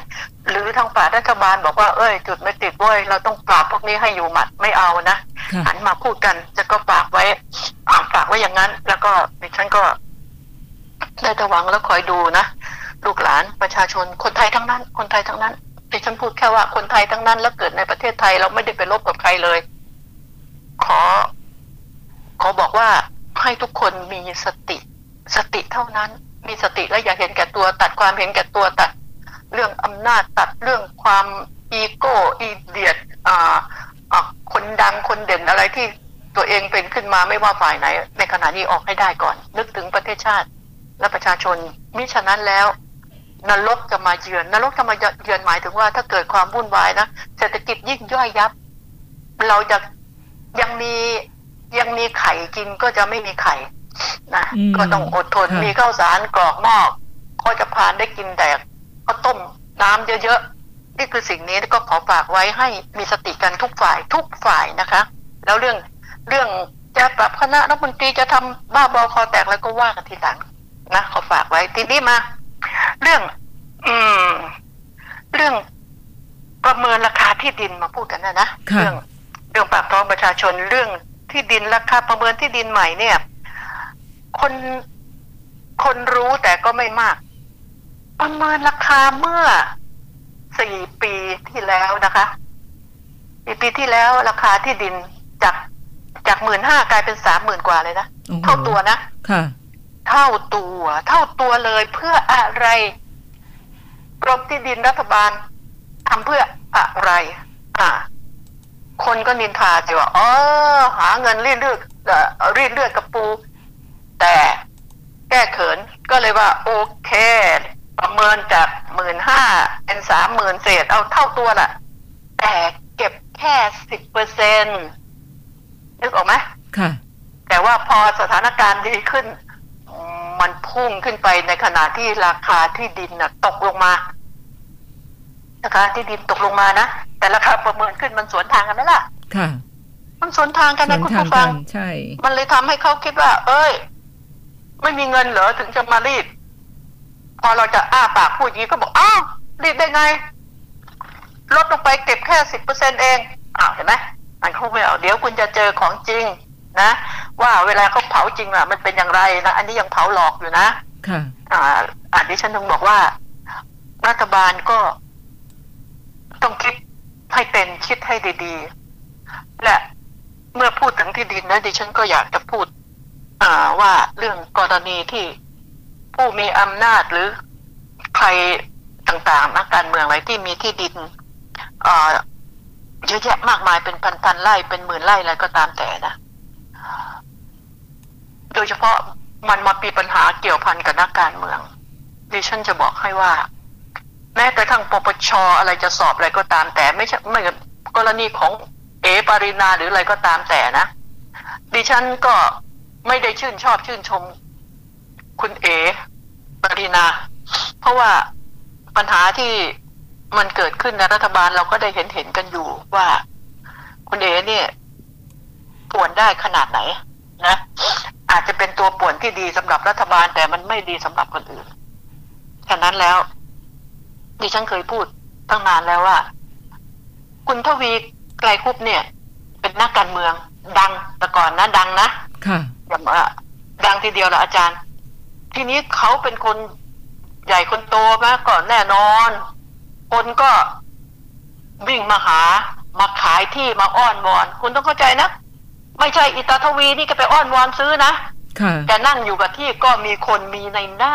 หรือทางฝ่ายรัฐบาลบอกว่าเอ้ย จุดไม่ติดเว้ยเราต้องปราบพวกนี้ให้อยู่หมัดไม่เอานะค่ะหันมาพูดกันจะก็ฝากไว้อ่าฝากไว้อย่างนั้น แล้วก็ดิฉันก็ได้แต่หวังแล้วคอยดูนะลูกหลานประชาชนคนไทยทั้งนั้น คนไทยทั้งนั้น ดิฉันพูดแค่ว่าคนไทยทั้งนั้นแล้วเกิดในประเทศไทยเราไม่ได้ไปลบกับใครเลย ขอ ขอบอกว่าให้ทุกคนมีสติ สติเท่านั้น มีสติและอย่าเห็นแก่ตัว ตัดความเห็นแก่ตัวตัด เรื่องอำนาจตัดเรื่องความอีโก้อีเดียดอ่าคนดังคนเด่นอะไรที่ตัวเองเป็นขึ้นมาไม่ว่าฝ่ายไหน ในขณะนี้ออกให้ได้ก่อน นึกถึงประเทศชาติและประชาชนมิฉะนั้นแล้ว นรกจะมาเยือนนรกจะมาเยือนหมายถึงว่า ถ้าเกิดความวุ่นวายนะเศรษฐกิจยิ่งย่อยยับ เราจะยังมียังมีไข่กินก็จะไม่มีไข่นะอืมก็ต้องอดทนค่ะมีข้าวสารกรอกหม้อก็จะพานได้กินแต่ข้าวต้มน้ำเยอะๆนี่คือสิ่งนี้ก็ขอฝากไว้ให้มีสติกันทุกฝ่ายทุกฝ่ายนะคะ แล้วเรื่องเรื่องจะปรับคณะรัฐมนตรีจะทำบ้าบอคอแตกแล้วก็ว่ากันทีหลังนะขอฝากไว้ทีนี้มา เรื่อง อืม เรื่องประเมินราคาที่ดินมาพูดกันนะนะค่ะเรื่องเรื่องปากท้องประชาชนเรื่องที่ดินราคาประเมินที่ดินใหม่เนี่ย คนคนรู้แต่ก็ไม่มาก ประเมินราคาเมื่อสี่ปีที่แล้วนะคะสี่ปีที่แล้วราคาที่ดินจากจากหมื่นห้ากลายเป็นสามหมื่นกว่าเลยนะโอ้โหเท่าตัวนะค่ะ เท่าตัว เท่าตัวเลยเพื่ออะไรกรมที่ดินรัฐบาลทำเพื่ออะไร อ่า คนก็นินทาจะว่าอ๋อหาเงินรีดเลือดเอ่อรีดเลือดกับปู แต่แก้เขินก็เลยว่า โอเค ประเมินจากหมื่นห้าเป็นสามหมื่นเศษเอาเท่าตัวละแต่เก็บแค่สิบเปอร์เซ็นนึกออกไหมค่ะ แต่ว่าพอสถานการณ์ดีขึ้น มันพุ่งขึ้นไปในขณะที่ราคาที่ดินน่ะตกลงมาราคาที่ดินตกลงมานะแต่ราคาประเมินขึ้นมันสวนทางกันไหมล่ะ ค่ะ มันสวนทางกันสนะวนคุณทางผู้ฟักังนใช่ มันเลยทำให้เขาคิดว่า เอ้ย ไม่มีเงินเหรอถึงจะมารีด พอเราจะอ้าปากพูดอย่างนี้ก็บอกอ้าวรีดได้ไงลดลงไปเก็บแค่สิบเปอร์เซ็นเองอ้าวเห็นไหมมันเขาไม่เอาเดี๋ยวคุณจะเจอของจริง นะ ว่าเวลาเขาเผาจริงอะมันเป็นอย่างไรนะอันนี้ยังเผาหลอกอยู่นะค่ะ อ่าอ่านดิฉันต้องบอกว่า รัฐบาลก็ต้องคิดให้เป็นคิดให้ดีๆ และเมื่อพูดถึงที่ดินนะดิฉันก็อยากจะพูด อ่าว่าเรื่องกรณีที่ผู้มีอำนาจหรือใครต่างๆนักการเมืองอะไรที่มีที่ดินอ่าเยอะแยะมากมายเป็นพันๆไร่เป็นหมื่นไร่อะไรก็ตามแต่นะ โดยเฉพาะมันมาปีปัญหาเกี่ยวพันกับนักการเมืองดิฉันจะบอกให้ว่า แม้กระทั่งปปชอะไรจะสอบอะไรก็ตามแต่ไม่ใช่ไม่กรณีของเอปารินาหรืออะไรก็ตามแต่นะ ดิฉันก็ไม่ได้ชื่นชอบชื่นชม คุณเอปารินา เพราะว่าปัญหาที่มันเกิดขึ้นในรัฐบาลเราก็ได้เห็นเห็นกันอยู่ว่า คุณเอเนี่ยป่วนได้ขนาดไหน นะ อาจจะเป็นตัวป่วนที่ดีสำหรับรัฐบาล แต่มันไม่ดีสำหรับคนอื่นฉะนั้นแล้วดิฉันเคยพูดตั้งนานแล้วว่า คุณทวีไกลคุปเนี่ย เป็นนักการเมือง ดังแต่ก่อนนะดังนะค่ะอย่ามาดังทีเดียวละอาจารย์ ทีนี้เขาเป็นคนใหญ่คนโตมาก่อนแน่นอน คนก็วิ่งมาหามาขายที่มาอ้อนวอน คุณต้องเข้าใจนะ ไม่ใช่อิตาทวีนี่ก็ไปอ้อนวอนซื้อนะค่ะแกนั่งอยู่กับที่ก็มีคนมีในหน้า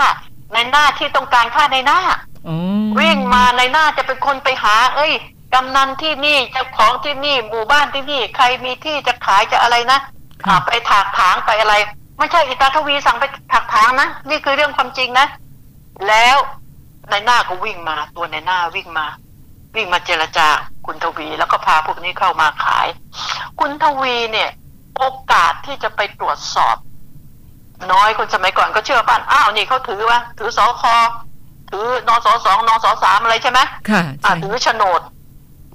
ในหน้าที่ต้องการค่าในหน้าอ๋อวิ่งมาในหน้าจะเป็นคนไปหา เอ้ยกำนันที่นี่เจ้าของที่นี่หมู่บ้านที่นี่ ใครมีที่จะขายจะอะไรนะค่ะอ่าไปถากถางไปอะไร ไม่ใช่อิตาทวีสั่งไปถากถางนะนี่คือเรื่องความจริงนะแล้วในายหน้าก็วิ่งมาตัวในายหน้าวิ่งมา วิ่งมาเจรจาคุณทวีแล้วก็พาพวกนี้เข้ามาขาย คุณทวีเนี่ย โอกาสที่จะไปตรวจสอบ น้อยคนสมัยก่อนก็เชื่อป่านอ้าวนี่เขาถือว่าถือสอคอถือนอสอสองนอสอสามอะไรใช่ไหมค่ะอ่าใช่ถือโฉนด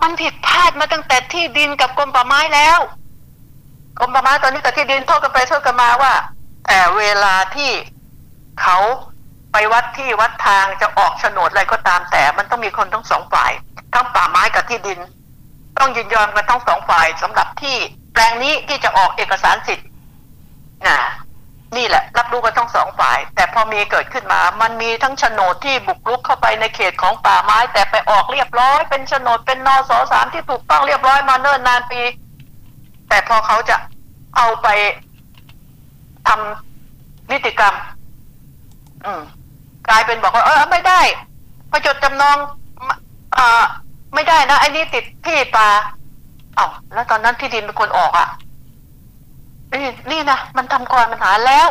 มันผิดพลาดมาตั้งแต่ที่ดินกับกรมป่าไม้แล้วกรมป่าไม้ตอนนี้กับที่ดินโทษกันไปโทษกันมาว่า แต่เวลาที่เขาไปวัดที่วัดทางจะออกโฉนดอะไรก็ตามแต่มันต้องมีคนทั้งสองฝ่าย ทั้งป่าไม้กับที่ดิน ต้องยินยอมกันทั้งสองฝ่ายสำหรับที่ แปลงนี้ที่จะออกเอกสารสิทธิ์นะนี่แหละ รับรู้กันทั้งสองฝ่าย แต่พอมีเกิดขึ้นมา มันมีทั้งโฉนดที่บุกรุกเข้าไปในเขตของป่าไม้ แต่ไปออกเรียบร้อย เป็นโฉนดเป็นนอสอสามที่ถูกต้องเรียบร้อยมาเนิ่นนานปี แต่พอเขาจะเอาไปทำนิติกรรม อืมกลายเป็นบอกว่าเออไม่ได้พอจดจำนองอ่อไม่ได้นะไอ้นี่ติดที่ป่า อ้าแล้วตอนนั้นที่ดินเป็นคนออกอะ่ะนี่นี่นะมันทำก่อนปัญหาแล้ว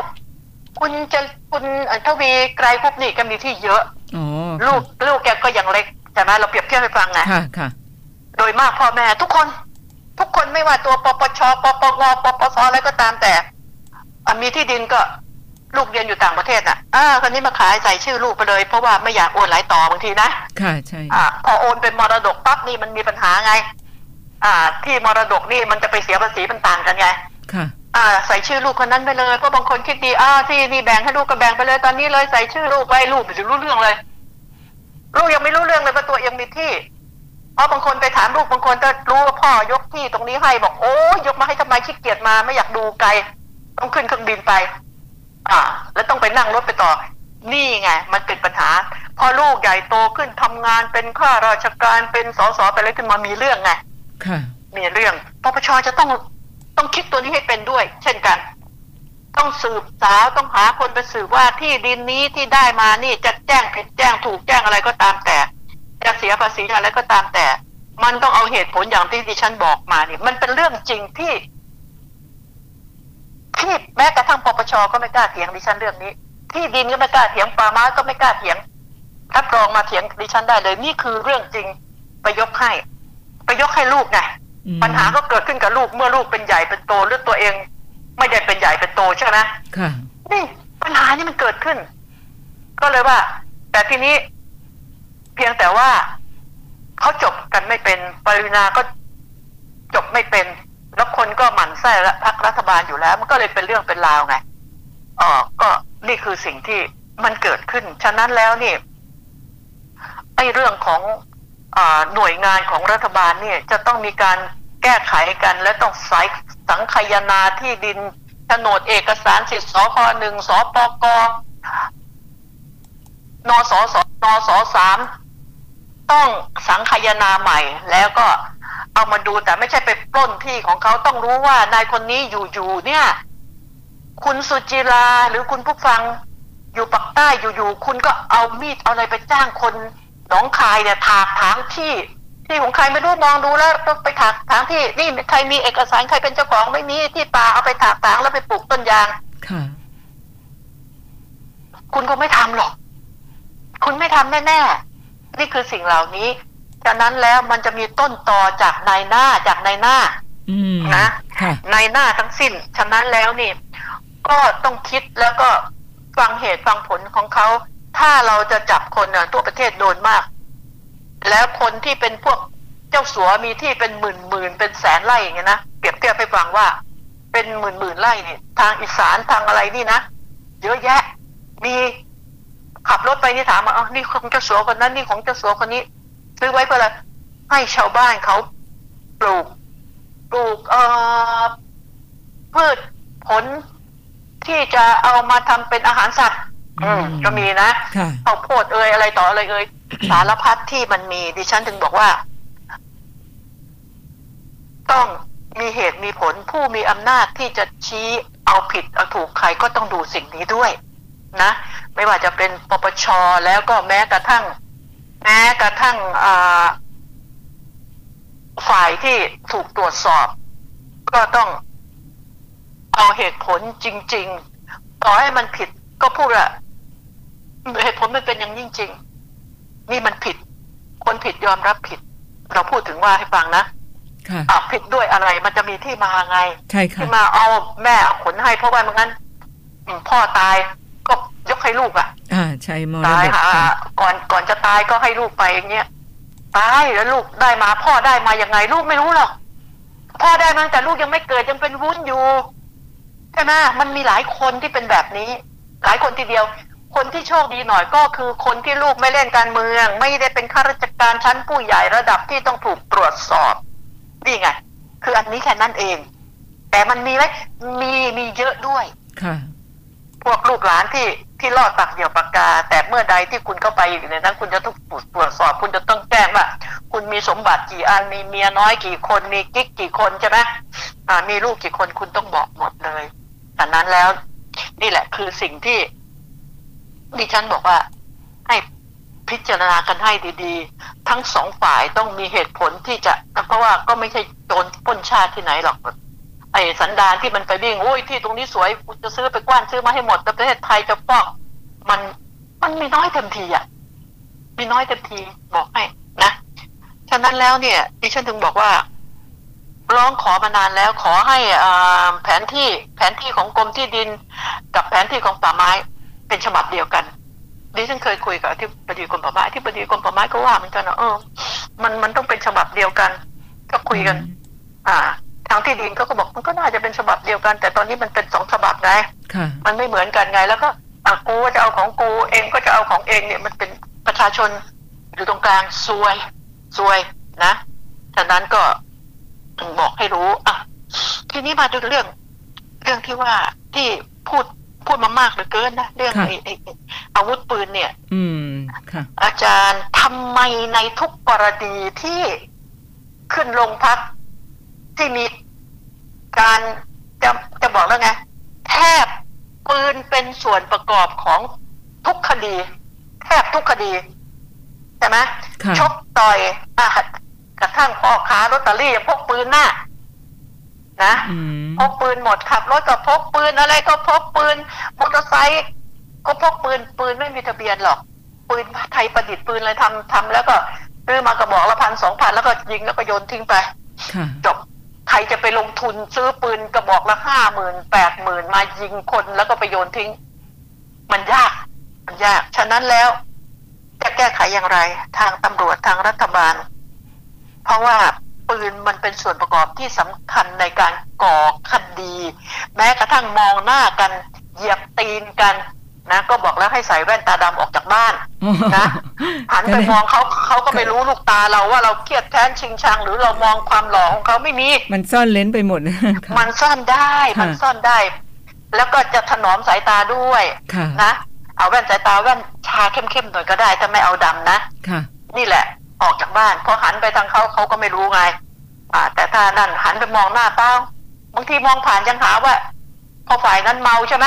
คุณจะคุณเอ่อทวีไกรคุปนี่ก็มีที่เยอะอ๋อลูกลูกแกก็ยังเล็กใช่ไหมเราเปรียบเทียบให้ฟังไงค่ะค่ะ โดยมากพ่อแม่ทุกคน ทุกคนไม่ว่าตัวปปชปปงปปสอะไรก็ตามแต่อะมีที่ดินก็ลูกเรียนอยู่ต่างประเทศน่ะอ่าคนนี้มาขายใส่ชื่อลูกไปเลย เพราะว่าไม่อยากโอนหลายต่อบางทีนะ ค่ะใช่อ่าพอโอนเป็นมรดกปั๊บนี่มันมีปัญหาไง อ่า ที่มรดกนี่มันจะไปเสียภาษีมันต่างกันไงค่ะอ่าใส่ชื่อลูกคนนั้นไปเลยเพราะบางคนคิดดีอ้าที่นี่แบ่งให้ลูกก็แบ่งไปเลยตอนนี้เลยใส่ชื่อลูกไว้ลูกไม่ถึงรู้เรื่องเลย ลูกยังไม่รู้เรื่องเลยว่าตัวเองมีที่เพราะบางคนไปถามลูกบางคนก็รู้ว่าพ่อยกที่ตรงนี้ให้บอกโอ้ยยกมาให้ทำไมขี้เกียจมาไม่อยากดูไกล ต้องขึ้นเครื่องบินไป อ่า แล้วต้องไปนั่งรถไปต่อ นี่ไง มันเป็นปัญหา พอลูกใหญ่โตขึ้นทำงานเป็นข้าราชการเป็นสสไปเลยขึ้นมามีเรื่องไงค่ะ มีเรื่องปปชจะต้องต้องคิดตัวนี้ให้เป็นด้วย เช่นกัน ต้องสืบสาวต้องหาคนไปสืบว่าที่ดินนี้ที่ได้มานี่จะแจ้งผิดแจ้งถูกแจ้งอะไรก็ตามแต่ จะเสียภาษีอะไรก็ตามแต่ มันต้องเอาเหตุผลอย่างที่ดิฉันบอกมานี่มันเป็นเรื่องจริงที่ที่แม้กระทั่งปปชก็ไม่กล้าเถียงดิฉันเรื่องนี้ ที่ดินก็ไม่กล้าเถียงป่าไม้ก็ไม่กล้าเถียงรับรองมาเถียงดิฉันได้เลย นี่คือเรื่องจริงไปยกให้ ไปยกให้ลูกไงอืมปัญหาก็เกิดขึ้นกับลูกเมื่อลูกเป็นใหญ่เป็นโตหรือตัวเอง ไม่ได้เป็นใหญ่เป็นโตใช่ไหมค่ะนี่ปัญหานี่มันเกิดขึ้น ก็เลยว่า แต่ทีนี้ เพียงแต่ว่าเขาจบกันไม่เป็นปรินาก็จบไม่เป็น แล้วคนก็หมั่นไส้และพักรัฐบาลอยู่แล้ว มันก็เลยเป็นเรื่องเป็นราวไงอ๋อก็นี่คือสิ่งที่มันเกิดขึ้น ฉะนั้นแล้วนี่ไอ้เรื่องของอา หน่วยงานของรัฐบาลเนี่ยจะต้องมีการแก้ไขกัน และต้องสายสังคายนาที่ดินโฉนดเอกสารสิทธิ์สคหนึ่งสปกนสสนสสามต้องสังคายนาใหม่ แล้วก็เอามาดูแต่ไม่ใช่ไปปล้นที่ของเขาต้องรู้ว่านายคนนี้อยู่ๆเนี่ย คุณสุจิราหรือคุณผู้ฟังอยู่ปักใต้อยู่ๆคุณก็เอามีดเอาอะไรไปจ้างคน หนองคายเนี่ยถากถางที่ที่ของใครไม่รู้มองดูแล้วต้องไปถากถางที่นี่ใครมีเอกสารใครเป็นเจ้าของไม่มีที่ป่าเอาไปถากถางแล้วไปปลูกต้นยางค่ะคุณก็ไม่ทำหรอก คุณไม่ทำแน่ๆ นี่คือสิ่งเหล่านี้ ฉะนั้นแล้วมันจะมีต้นตอจากนายหน้าจากนายหน้าอืมนะค่ะในหน้าทั้งสิ้น ฉะนั้นแล้วนี่ ก็ต้องคิดแล้วก็ฟังเหตุฟังผลของเขา ถ้าเราจะจับคนน่ะทั่วประเทศโดนมาก แล้วคนที่เป็นพวกเจ้าสัวมีที่เป็นหมื่นหมื่นเป็นแสนไร่อย่างเงี้ยนะเปรียบเทียบให้ฟังว่า เป็นหมื่นหมื่นไร่นี่ยทางอีสานทางอะไรนี่นะเยอะแยะ มีขับรถไปนี่ถามมาอ๋อนี่ของเจ้าสัวคนนั้นนี่ของเจ้าสัวคนนี้ ซื้อไว้เพื่ออะไรให้ชาวบ้านเขาปลูก ปลูกเอ่อพืชผลที่จะเอามาทำเป็นอาหารสัตว์ ก็มีนะค่ะข้าวโพดเอ่ยอะไรต่ออะไรเอ่ยสารพัดที่มันมี ดิฉันถึงบอกว่า ต้องมีเหตุมีผลผู้มีอำนาจที่จะชี้เอาผิดเอาถูกใครก็ต้องดูสิ่งนี้ด้วย นะ ไม่ว่าจะเป็นปปชแล้วก็แม้กระทั่ง แม้กระทั่งอ่าฝ่ายที่ถูกตรวจสอบ ก็ต้องเอาเหตุผลจริง ๆ ต่อให้มันผิดก็พูดอะ เหตุผลมันเป็นอย่างยิ่งจริง นี่มันผิด คนผิดยอมรับผิด เราพูดถึงว่าให้ฟังนะค่ะอะผิดด้วยอะไรมันจะมีที่มาไง ใช่ค่ะที่มาเอาแม่เอาขนให้เพราะว่าไม่งั้นอืมพ่อตายก็ยกให้ลูกอะอ่าใช่มรตายดกหาค่ะก่อนก่อนจะตายก็ให้ลูกไปอย่างเงี้ยตายแล้วลูกได้มา พ่อได้มายังไง ลูกไม่รู้หรอกพ่อได้มาแต่ลูกยังไม่เกิดยังเป็นวุ้นอยู่ใช่ไหมมันมีหลายคนที่เป็นแบบนี้ หลายคนทีเดียว คนที่โชคดีหน่อยก็คือคนที่ลูกไม่เล่นการเมือง ไม่ได้เป็นข้าราชการชั้นผู้ใหญ่ระดับที่ต้องถูกตรวจสอบนี่ไง คืออันนี้แค่นั้นเอง แต่มันมีไหมมีมีเยอะด้วยค่ะพวกลูกหลานที่ที่รอดปากเดี่ยวปากกา แต่เมื่อใดที่คุณเข้าไปอยู่ในนั้น คุณจะต้องตรวจสอบ คุณจะต้องแจ้งว่า คุณมีสมบัติกี่อันมีเมียน้อยกี่คนมีกิ๊กกี่คนใช่ไหมอ่ามีลูกกี่คนคุณต้องบอกหมดเลยดังนั้นแล้ว นี่แหละคือสิ่งที่ ดิฉันบอกว่าให้พิจารณากันให้ดีๆ ทั้งสองฝ่ายต้องมีเหตุผลที่จะ เพราะว่าก็ไม่ใช่โจรป้นชาติที่ไหนหรอก ไอ้สันดานที่มันไปวิ่งโอ้ยที่ตรงนี้สวยกูจะซื้อไปกว้านซื้อมาให้หมดแต่ประเทศไทยจะฟอกมันมันมีน้อยเต็มทีอะ มีน้อยเต็มทีบอกให้นะฉะนั้นแล้วเนี่ย ดิฉันถึงบอกว่า ร้องขอมานานแล้วขอให้แผนที่แผนที่ของกรมที่ดิน กับแผนที่ของป่าไม้ เป็นฉบับเดียวกันดิฉันเคยคุยกับที่บดีกรมป่าไม้ที่บดีกรมป่าไม้ก็ว่าเหมือนกันนะเออ มันมันต้องเป็นฉบับเดียวกัน ก็คุยกัน อ่า ทางที่ดินเขาก็บอกมันก็น่าจะเป็นฉบับเดียวกัน แต่ตอนนี้มันเป็นสองฉบับไงค่ะมันไม่เหมือนกันไง แล้วก็อะกูก็จะเอาของกู เองก็จะเอาของเองเนี่ยมันเป็นประชาชนอยู่ตรงกลางซวยซวยนะฉะนั้นก็บอกให้รู้อะทีนี้มาดูเรื่อง เรื่องที่ว่าที่พูด พูดมามากเหลือเกินนะเรื่องค่ะไอ้ไอ้ไอ้อาวุธปืนเนี่ย อืมค่ะ อาจารย์ทำไมในทุกกรณีที่ขึ้นโรงพักที่มีการจะจะบอกแล้วไงแทบปืนเป็นส่วนประกอบของทุกคดี แทบทุกคดีใช่ไหมค่ะชกต่อยอะกระทั่งพ่อค้าลอตเตอรี่ยังพกปืนหน้า นะอืมพกปืนหมดขับรถก็พกปืนอะไรก็พกปืนมอเตอร์ไซค์ก็พกปืนปืนไม่มีทะเบียนหรอก ปืนไทยประดิษฐ์ปืนอะไรทำทำแล้วก็ซื้อมากระบอกละพันสองพันแล้วก็ยิงแล้วก็โยนทิ้งไปค่ะจบใครจะไปลงทุนซื้อปืนกระบอกละห้าหมื่นแปดหมื่นมายิงคนแล้วก็ไปโยนทิ้ง มันยากมันยาก ฉะนั้นแล้ว จะแก้ไขอย่างไร ทางตำรวจทางรัฐบาล เพราะว่า ปืนมันเป็นส่วนประกอบที่สำคัญในการก่อคดี แม้กระทั่งมองหน้ากันเหยียบตีนกันนะก็บอกแล้วให้ใส่แว่นตาดำออกจากบ้านนะหันไปมองเขาเขาก็ไม่รู้ลูกตาเราว่าเราเครียดแค้นชิงชัง หรือเรามองความหล่อของเขาไม่มี มันซ่อนเลนไปหมดค่ะมันซ่อนได้ค่ะมันซ่อนได้ แล้วก็จะถนอมสายตาด้วยค่ะนะเอาแว่นสายตาแว่นชาเข้มๆหน่อยก็ได้ถ้าไม่เอาดำนะค่ะนี่แหละ ออกจากบ้านพอหันไปทางเขาเขาก็ไม่รู้ไง อ่า แต่ถ้านั่นหันไปมองหน้าเป้าบางทีมองผ่านยังหาว่า พอฝ่ายนั้นเมาใช่ไหม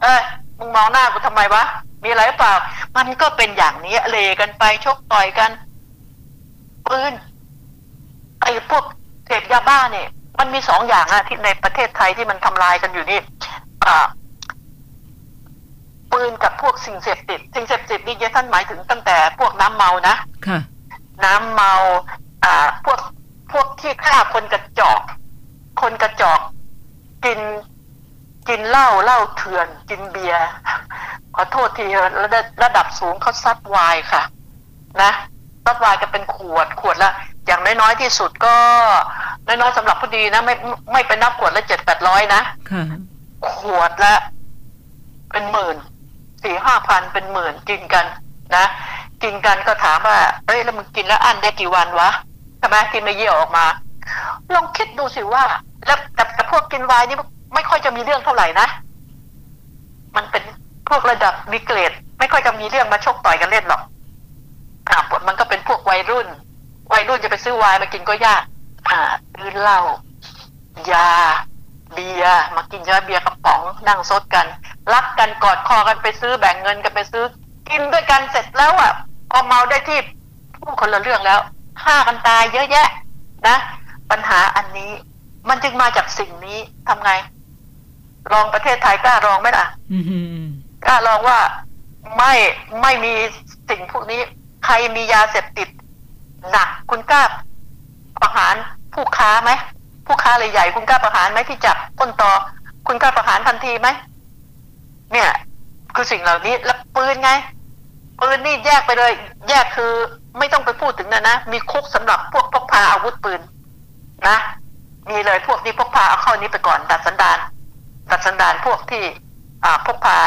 เออมึงมองหน้ากูทำไมวะมีอะไรเปล่า มันก็เป็นอย่างนี้เลกันไปชกต่อยกันปืนไอ้พวกเสพยาบ้าเนี่ย มันมีสองอย่างอะที่ในประเทศไทยที่มันทำลายกันอยู่นี่อ่าปืนกับพวกสิ่งเสพติด สิ่งเสพติดนี่ท่านหมายถึงตั้งแต่พวกน้ำเมานะค่ะ น้ำเมาอ่าพวกพวกที่ฆ่าคนกระจอก คนกระจอก กินกินเหล้าเหล้าเถื่อน กินเบียร์ขอโทษทีระดับระดับสูงเขาซัดไวายค่ะ นะซัดไวายกันเป็นขวดขวดละอย่างน้อยๆที่สุดก็ น้อยๆสำหรับพอดีนะไม่ไม่ไปนับขวดละเจ็ดแปดร้อยนะค่ะขวดละ เป็นหมื่นสี่ห้าพันเป็นหมื่นกินกัน นะ กินกันก็ถามว่าเอ้ยแล้วมึงกินแล้วอันได้กี่วันวะใช่ไหมกินไม่เยี่ยวออกมา ลองคิดดูสิว่า แล้วแต่แต่พวกกินไวน์นี่ไม่ค่อยจะมีเรื่องเท่าไหร่นะ มันเป็นพวกระดับมีเกรด ไม่ค่อยจะมีเรื่องมาชกต่อยกันเล่นหรอกอ่ามันก็เป็นพวกวัยรุ่น วัยรุ่นจะไปซื้อไวน์มากินก็ยากอ่าซื้อเหล้ายา เบียร์มากินยาเบียร์กระป๋องนั่งซดกัน รักกันกอดคอกันไปซื้อแบ่งเงินกันไปซื้อ กินด้วยกันเสร็จแล้วอะ อเมาได้ที่ผู้คนละเรื่องแล้วฆ่ากันตายเยอะแยะ นะ ปัญหาอันนี้ มันจึงมาจากสิ่งนี้ทำไงลองประเทศไทยกล้าลองไหมล่ะอืมอืมกล้าลองว่าไม่ไม่มีสิ่งพวกนี้ ใครมียาเสพติดหนักคุณกล้าประหารผู้ค้าไหมผู้ค้ารายใหญ่คุณกล้าประหารไหมที่จับต้นตอคุณกล้าประหารทันทีไหมเนี่ย คือสิ่งเหล่านี้แล้วปืนไง ปืนนี่แยกไปเลย แยกคือไม่ต้องไปพูดถึงนะนะ มีคุกสำหรับพวกพกพาอาวุธปืน นะมีเลยพวกนี้พกพาเอาเข้านี้ไปก่อนดัดสันดานดัดสันดานพวกที่ อ่าพกพา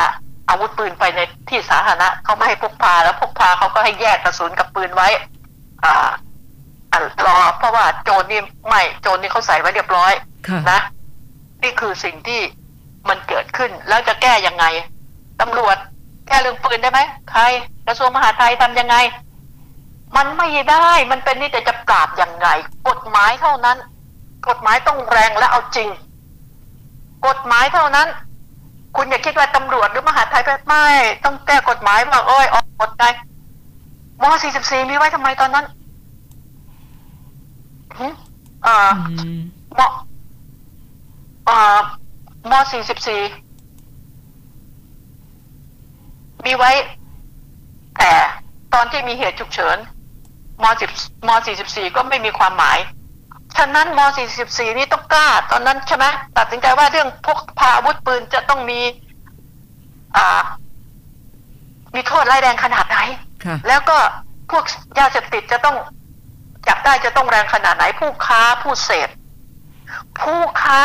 อาวุธปืนไปในที่สาธารณะเขาไม่ให้พกพาแล้วพกพาเขาก็ให้แยกกระสุนกับปืนไว้ อ่าอ่ารอเพราะว่าโจรนี่ไม่โจรนี่เขาใส่ไว้เรียบร้อยนะนี่คือสิ่งที่มันเกิดขึ้นแล้วจะแก้ยังไงตำรวจแก้เรื่องปืนได้ไหมใคร กระทรวงมหาดไทยทำยังไง มันไม่ได้ มันเป็นนี่แต่จะปราบยังไง กฎหมายเท่านั้น กฎหมายต้องแรงและเอาจริง กฎหมายเท่านั้น คุณอย่าคิดว่าตำรวจหรือมหาดไทยไปไม่ ต้องแก้กฎหมายว่าโอ้ยออกกฎไงม .44 มีไว้ทำไมตอนนั้นหึอ่าอืมมอ่ามสี่สิบสี่มีไว้ แต่ตอนที่มีเหตุฉุกเฉินมสิบมสี่สิบสี่ก็ไม่มีความหมาย ฉะนั้นมสี่สิบสี่นี่ต้องกล้า ตอนนั้นใช่ไหมตัดสินใจว่าเรื่องพกพาอาวุธปืนจะต้องมี อ่า มีโทษร้ายแรงขนาดไหนค่ะแล้วก็พวกยาเสพติดจะต้องจับได้จะต้องแรงขนาดไหน ผู้ค้าผู้เสพ ผู้ค้า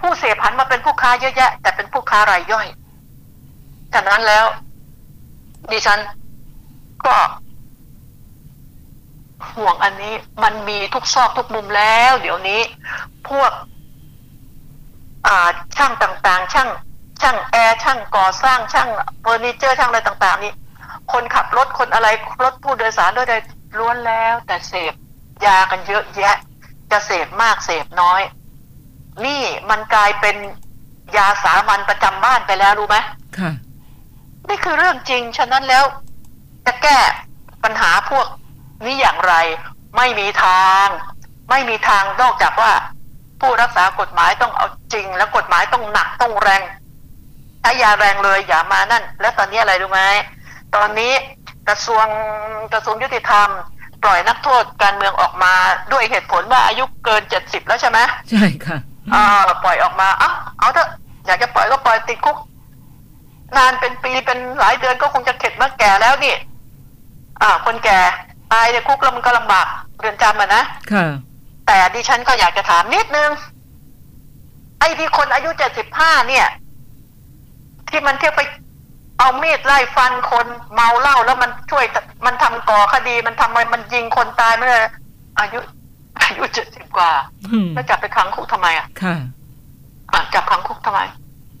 ผู้เสพหันมาเป็นผู้ค้าเยอะแยะ แต่เป็นผู้ค้ารายย่อย ฉะนั้นแล้วดิฉัน ก็ห่วงอันนี้ มันมีทุกซอกทุกมุมแล้ว เดี๋ยวนี้ พวกอ่าช่างต่างๆ ช่าง ช่างแอร์ช่างก่อสร้างช่างเฟอร์นิเจอร์ช่างอะไรต่าง ๆ นี่คนขับรถคนอะไรรถผู้โดยสารด้วยใดล้วนแล้ว แต่เสพยากันเยอะแยะ จะเสพมากเสพน้อย นี่มันกลายเป็นยาสามัญประจำบ้านไปแล้วรู้ไหมค่ะ นี่คือเรื่องจริง ฉะนั้นแล้ว จะแก้ปัญหาพวกนี้อย่างไร ไม่มีทาง ไม่มีทางนอกจากว่า ผู้รักษากฎหมายต้องเอาจริง แล้วกฎหมายต้องหนักต้องแรงถ้าอย่าแรงเลยอย่ามานั่น แล้วตอนนี้อะไรรู้ไหมตอนนี้กระทรวงกระทรวงยุติธรรม ปล่อยนักโทษการเมืองออกมาด้วยเหตุผลว่าอายุเกินเจ็ดสิบแล้วใช่ไหมใช่ค่ะอ่าปล่อยออกมาเอ้าเอาเถอะอยากจะปล่อยก็ปล่อยติดคุกนานเป็นปีเป็นหลายเดือนก็คงจะเข็ดเมื่อแก่แล้วนี่ อ่าคนแก่ตายในคุกแล้วมันก็ลำบากเรือนจำอะนะค่ะ แต่ดิฉันก็อยากจะถามนิดนึง ไอ้ที่คนอายุเจ็ดสิบห้าเนี่ย ที่มันเที่ยวไปเอามีดไล่ฟันคนเมาเหล้าแล้วมันช่วยมันทำก่อคดีมันทำอะไรมันยิงคนตายไม่เลยอายุอายุเจ็ดสิบกว่าอืมแล้วจับไปขังคุกทำไมอะค่ะอะจับขังคุกทำไม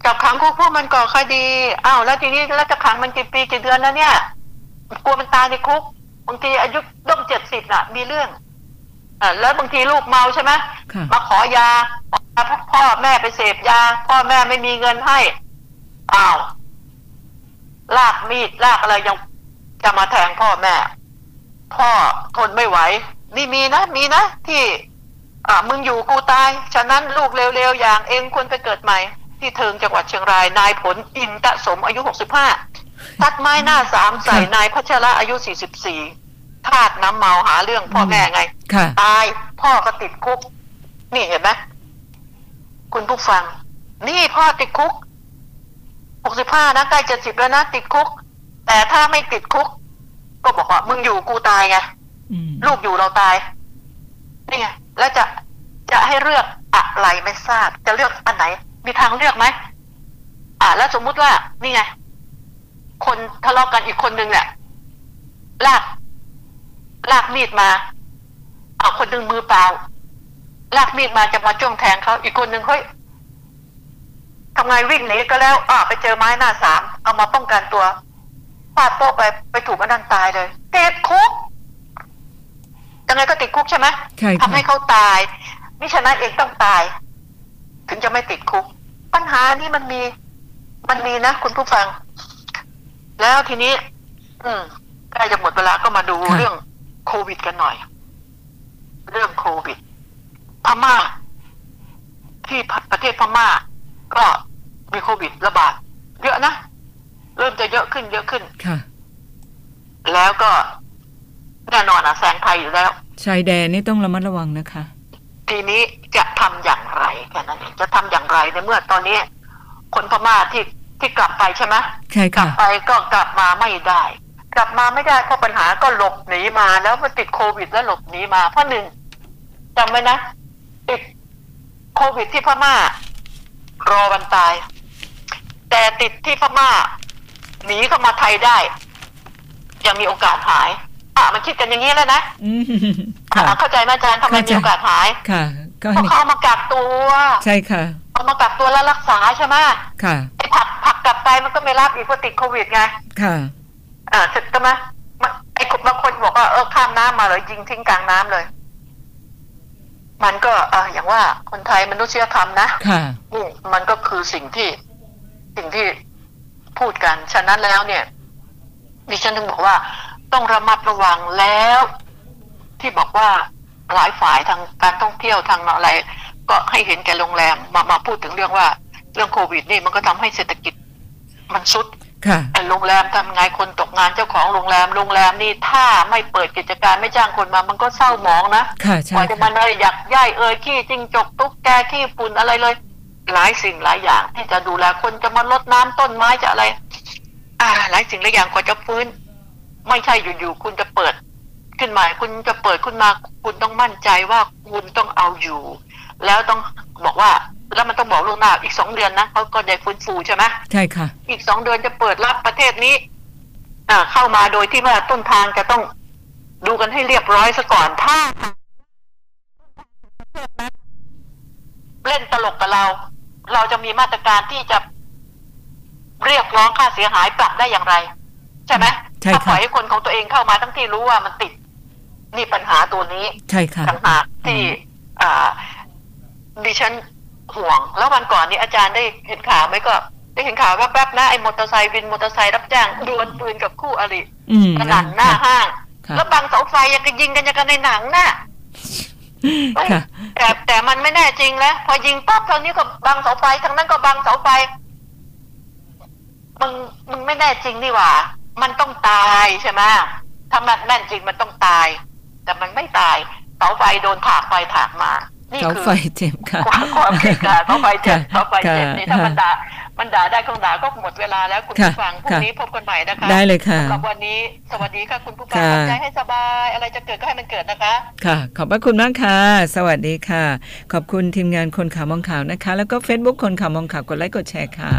จับขังคุกเพราะมันก่อคดีอ้าวแล้วทีนี้แล้วจะขังมันกี่ปีกี่เดือนแล้วเนี่ย กลัวมันตายในคุกบางทีอายุต้องเจ็ดสิบน่ะ มีเรื่องอ่าแล้วบางทีลูกเมาใช่ไหมค่ะมาขอยาขอพ่อแม่ไปเสพยา พ่อแม่ไม่มีเงินให้อ้าวลากมีดลากอะไรยังจะมาแทงพ่อแม่ พ่อทนไม่ไหว นี่มีนะ มีนะ ที่ อ่ามึงอยู่กูตาย ฉะนั้นลูกเร็วๆอย่างเองควรไปเกิดใหม่ ที่เทิงจังหวัดเชียงรายนายผลอินตะสมอายุหกสิบห้า ตัดไม้หน้าสามใส่ค่ะนายพัชระอายุสี่สิบสี่ทาดน้ำเมาหาเรื่องพ่อแม่ไงค่ะตายพ่อก็ติดคุก นี่เห็นไหมคุณผู้ฟัง นี่พ่อติดคุกหกสิบห้านะใกล้เจ็ดสิบแล้วนะติดคุก แต่ถ้าไม่ติดคุก ก็บอกว่า มึงอยู่กูตายไงอืมลูกอยู่เราตายนี่ไงแล้วจะจะให้เลือกอะไรไม่ทราบ จะเลือกอันไหน มีทางเลือกไหมอ่าแล้วสมมุติว่านี่ไง คนทะเลาะกันอีกคนนึงเนี่ยลากลากมีดมา เอาคนหนึ่งมือเปล่า ลากมีดมาจะมาจ้วงแทงเขาอีกคนหนึ่งเฮ้ยทำไงวิ่งหนีก็แล้วอ่าไปเจอไม้หน้าสามเอามาป้องกันตัวฟาดโป๊ะไปไปถูกมันดันตายเลยติดคุกยังไงก็ติดคุกใช่ไหมใช่ทำให้ค่ะเขาตายมิฉะนั้นเองต้องตาย ถึงจะไม่ติดคุก ปัญหานี้มันมี มันมีนะคุณผู้ฟัง แล้วทีนี้ อืมใกล้จะหมดเวลาก็มาดูเรื่องโควิดกันหน่อย เรื่องโควิด พม่า ที่ประเทศพม่า ก็มีโควิดระบาด เยอะนะ เริ่มจะเยอะขึ้นเยอะขึ้นค่ะ แล้วก็แน่นอนอะแซงไทยอยู่แล้ว ชายแดนนี่ต้องระมัดระวังนะคะ ทีนี้จะทำอย่างไรแค่นั้นเองจะทำอย่างไรในเมื่อตอนนี้ คนพม่าที่ ที่กลับไปใช่ไหมใช่กลัค่ะไปก็กลับมาไม่ได้ กลับมาไม่ได้เพราะปัญหาก็หลบหนีมาแล้วมาติดโควิดแล้วหลบหนีมาเพราะหนึ่งจำไว้นะติดโควิดที่พม่ารอวันตาย แต่ติดที่พม่าหนีเข้ามาไทยได้ ยังมีโอกาสหาย อะมันคิดกันอย่างนี้แล้วนะอืมค่ะอะเข้าใจไหมอาจารย์ทำไมเข้าใจมีโอกาสหายค่ะ ก็เพราะเขาเอามากักตัว ใช่ค่ะ เอามากักตัวแล้วรักษาใช่ไหมค่ะไอ้ผักผักกลับไปมันก็ไม่รับอีกเพราะติดโควิดไง ค่ะ อ่าเสร็จใช่ไหมมันไอ้คนบางคนบอกว่าเออข้ามน้ำมาเลยยิงทิ้งกลางน้ำเลย มันก็เอออย่างว่าคนไทยมนุษยธรรมนะค่ะนี่มันก็คือสิ่งที่สิ่งที่พูดกันฉะนั้นแล้วเนี่ยดิฉันถึงบอกว่าต้องระมัดระวังแล้ว ที่บอกว่าหลายฝ่ายทางการท่องเที่ยวทางอะไร ก็ให้เห็นแก่โรงแรมมามาพูดถึงเรื่องว่าเรื่องโควิดนี่มันก็ทำให้เศรษฐกิจมันสุดค่ะไอ้โรงแรมทำไงคนตกงานเจ้าของโรงแรมโรงแรมนี่ถ้าไม่เปิดกิจการไม่จ้างคนมา มันก็เศร้าหมองนะค่ะกใช่ว่าจะมัค่ะนเลยอยากย่ายเอ่ยขี้จิงจกตุ๊กแกขี้ฝุ่นอะไรเลย หลายสิ่งหลายอย่างที่จะดูแลคนจะมาลดน้ำต้นไม้จะอะไร อ่า หลายสิ่งหลายอย่างกว่าจะฟื้น ไม่ใช่อยู่ๆคุณจะเปิด ขึ้นมาคุณจะเปิดขึ้นมา คุณต้องมั่นใจว่าคุณต้องเอาอยู่ แล้วต้องบอกว่าแล้วมันต้องบอกล่วงหน้าอีกสองเดือนนะเขาก็ได้ฟื้นฟูใช่ไหมใช่ค่ะ อีกสองเดือนจะเปิดรับประเทศนี้อ่าเข้ามาโดยที่ว่าต้นทางจะต้องดูกันให้เรียบร้อยซะก่อนถ้าเล่นตลกกับเรา เราจะมีมาตรการที่จะเรียกร้องค่าเสียหายปรับได้อย่างไร ใช่ไหมใช่ถ้าปล่อยค่ะให้คนของตัวเองเข้ามาทั้งที่รู้ว่ามันติด นี่ปัญหาตัวนี้ใช่ค่ะต่างหากที่ อ่า ดิฉันห่วง แล้ววันก่อนนี้อาจารย์ได้เห็นข่าวไหมก็ ได้เห็นข่าวแวบๆนะไอ้มอเตอร์ไซค์วินมอเตอร์ไซค์รับจ้างดวลปืนกับคู่อริอืมกระหน่ำหน้าค่ะห้างค่ะแล้วบังเสาไฟยังกันยิงกันยังกันในหนังน่ะค่ะแต่แต่มันไม่แน่จริงแล้วพอยิงปั๊บทางนี้ก็บังเสาไฟทางนั้นก็บังเสาไฟมึงมึงไม่แน่จริงนี่หว่า มันต้องตายใช่ไหมถ้ามันแน่นจริงมันต้องตาย แต่มันไม่ตายเสาไฟโดนถากไฟถากมา นี่เสาคือไฟเจ็บค่ะความความคิดค่ะเสาไฟเจ็บค่ะเสาไฟเจ็บนี่ถ้าค่ะมันด่ามันด่าได้คงด่าก็หมดเวลาแล้วคุณค่ะผู้ฟังพรุ่งค่ะนี้พบกันใหม่นะคะ ได้เลยค่ะสำหรับวันนี้สวัสดีค่ะคุณผู้ฟังค่ะทำใจให้สบายอะไรจะเกิดก็ให้มันเกิดนะคะ ค่ะ ขอบพระคุณมากค่ะ สวัสดีค่ะ ขอบคุณทีมงานคนข่าวมองข่าวนะคะ แล้วก็ Facebook คนข่าวมองข่าวกดไลค์กดแชร์ค่ะ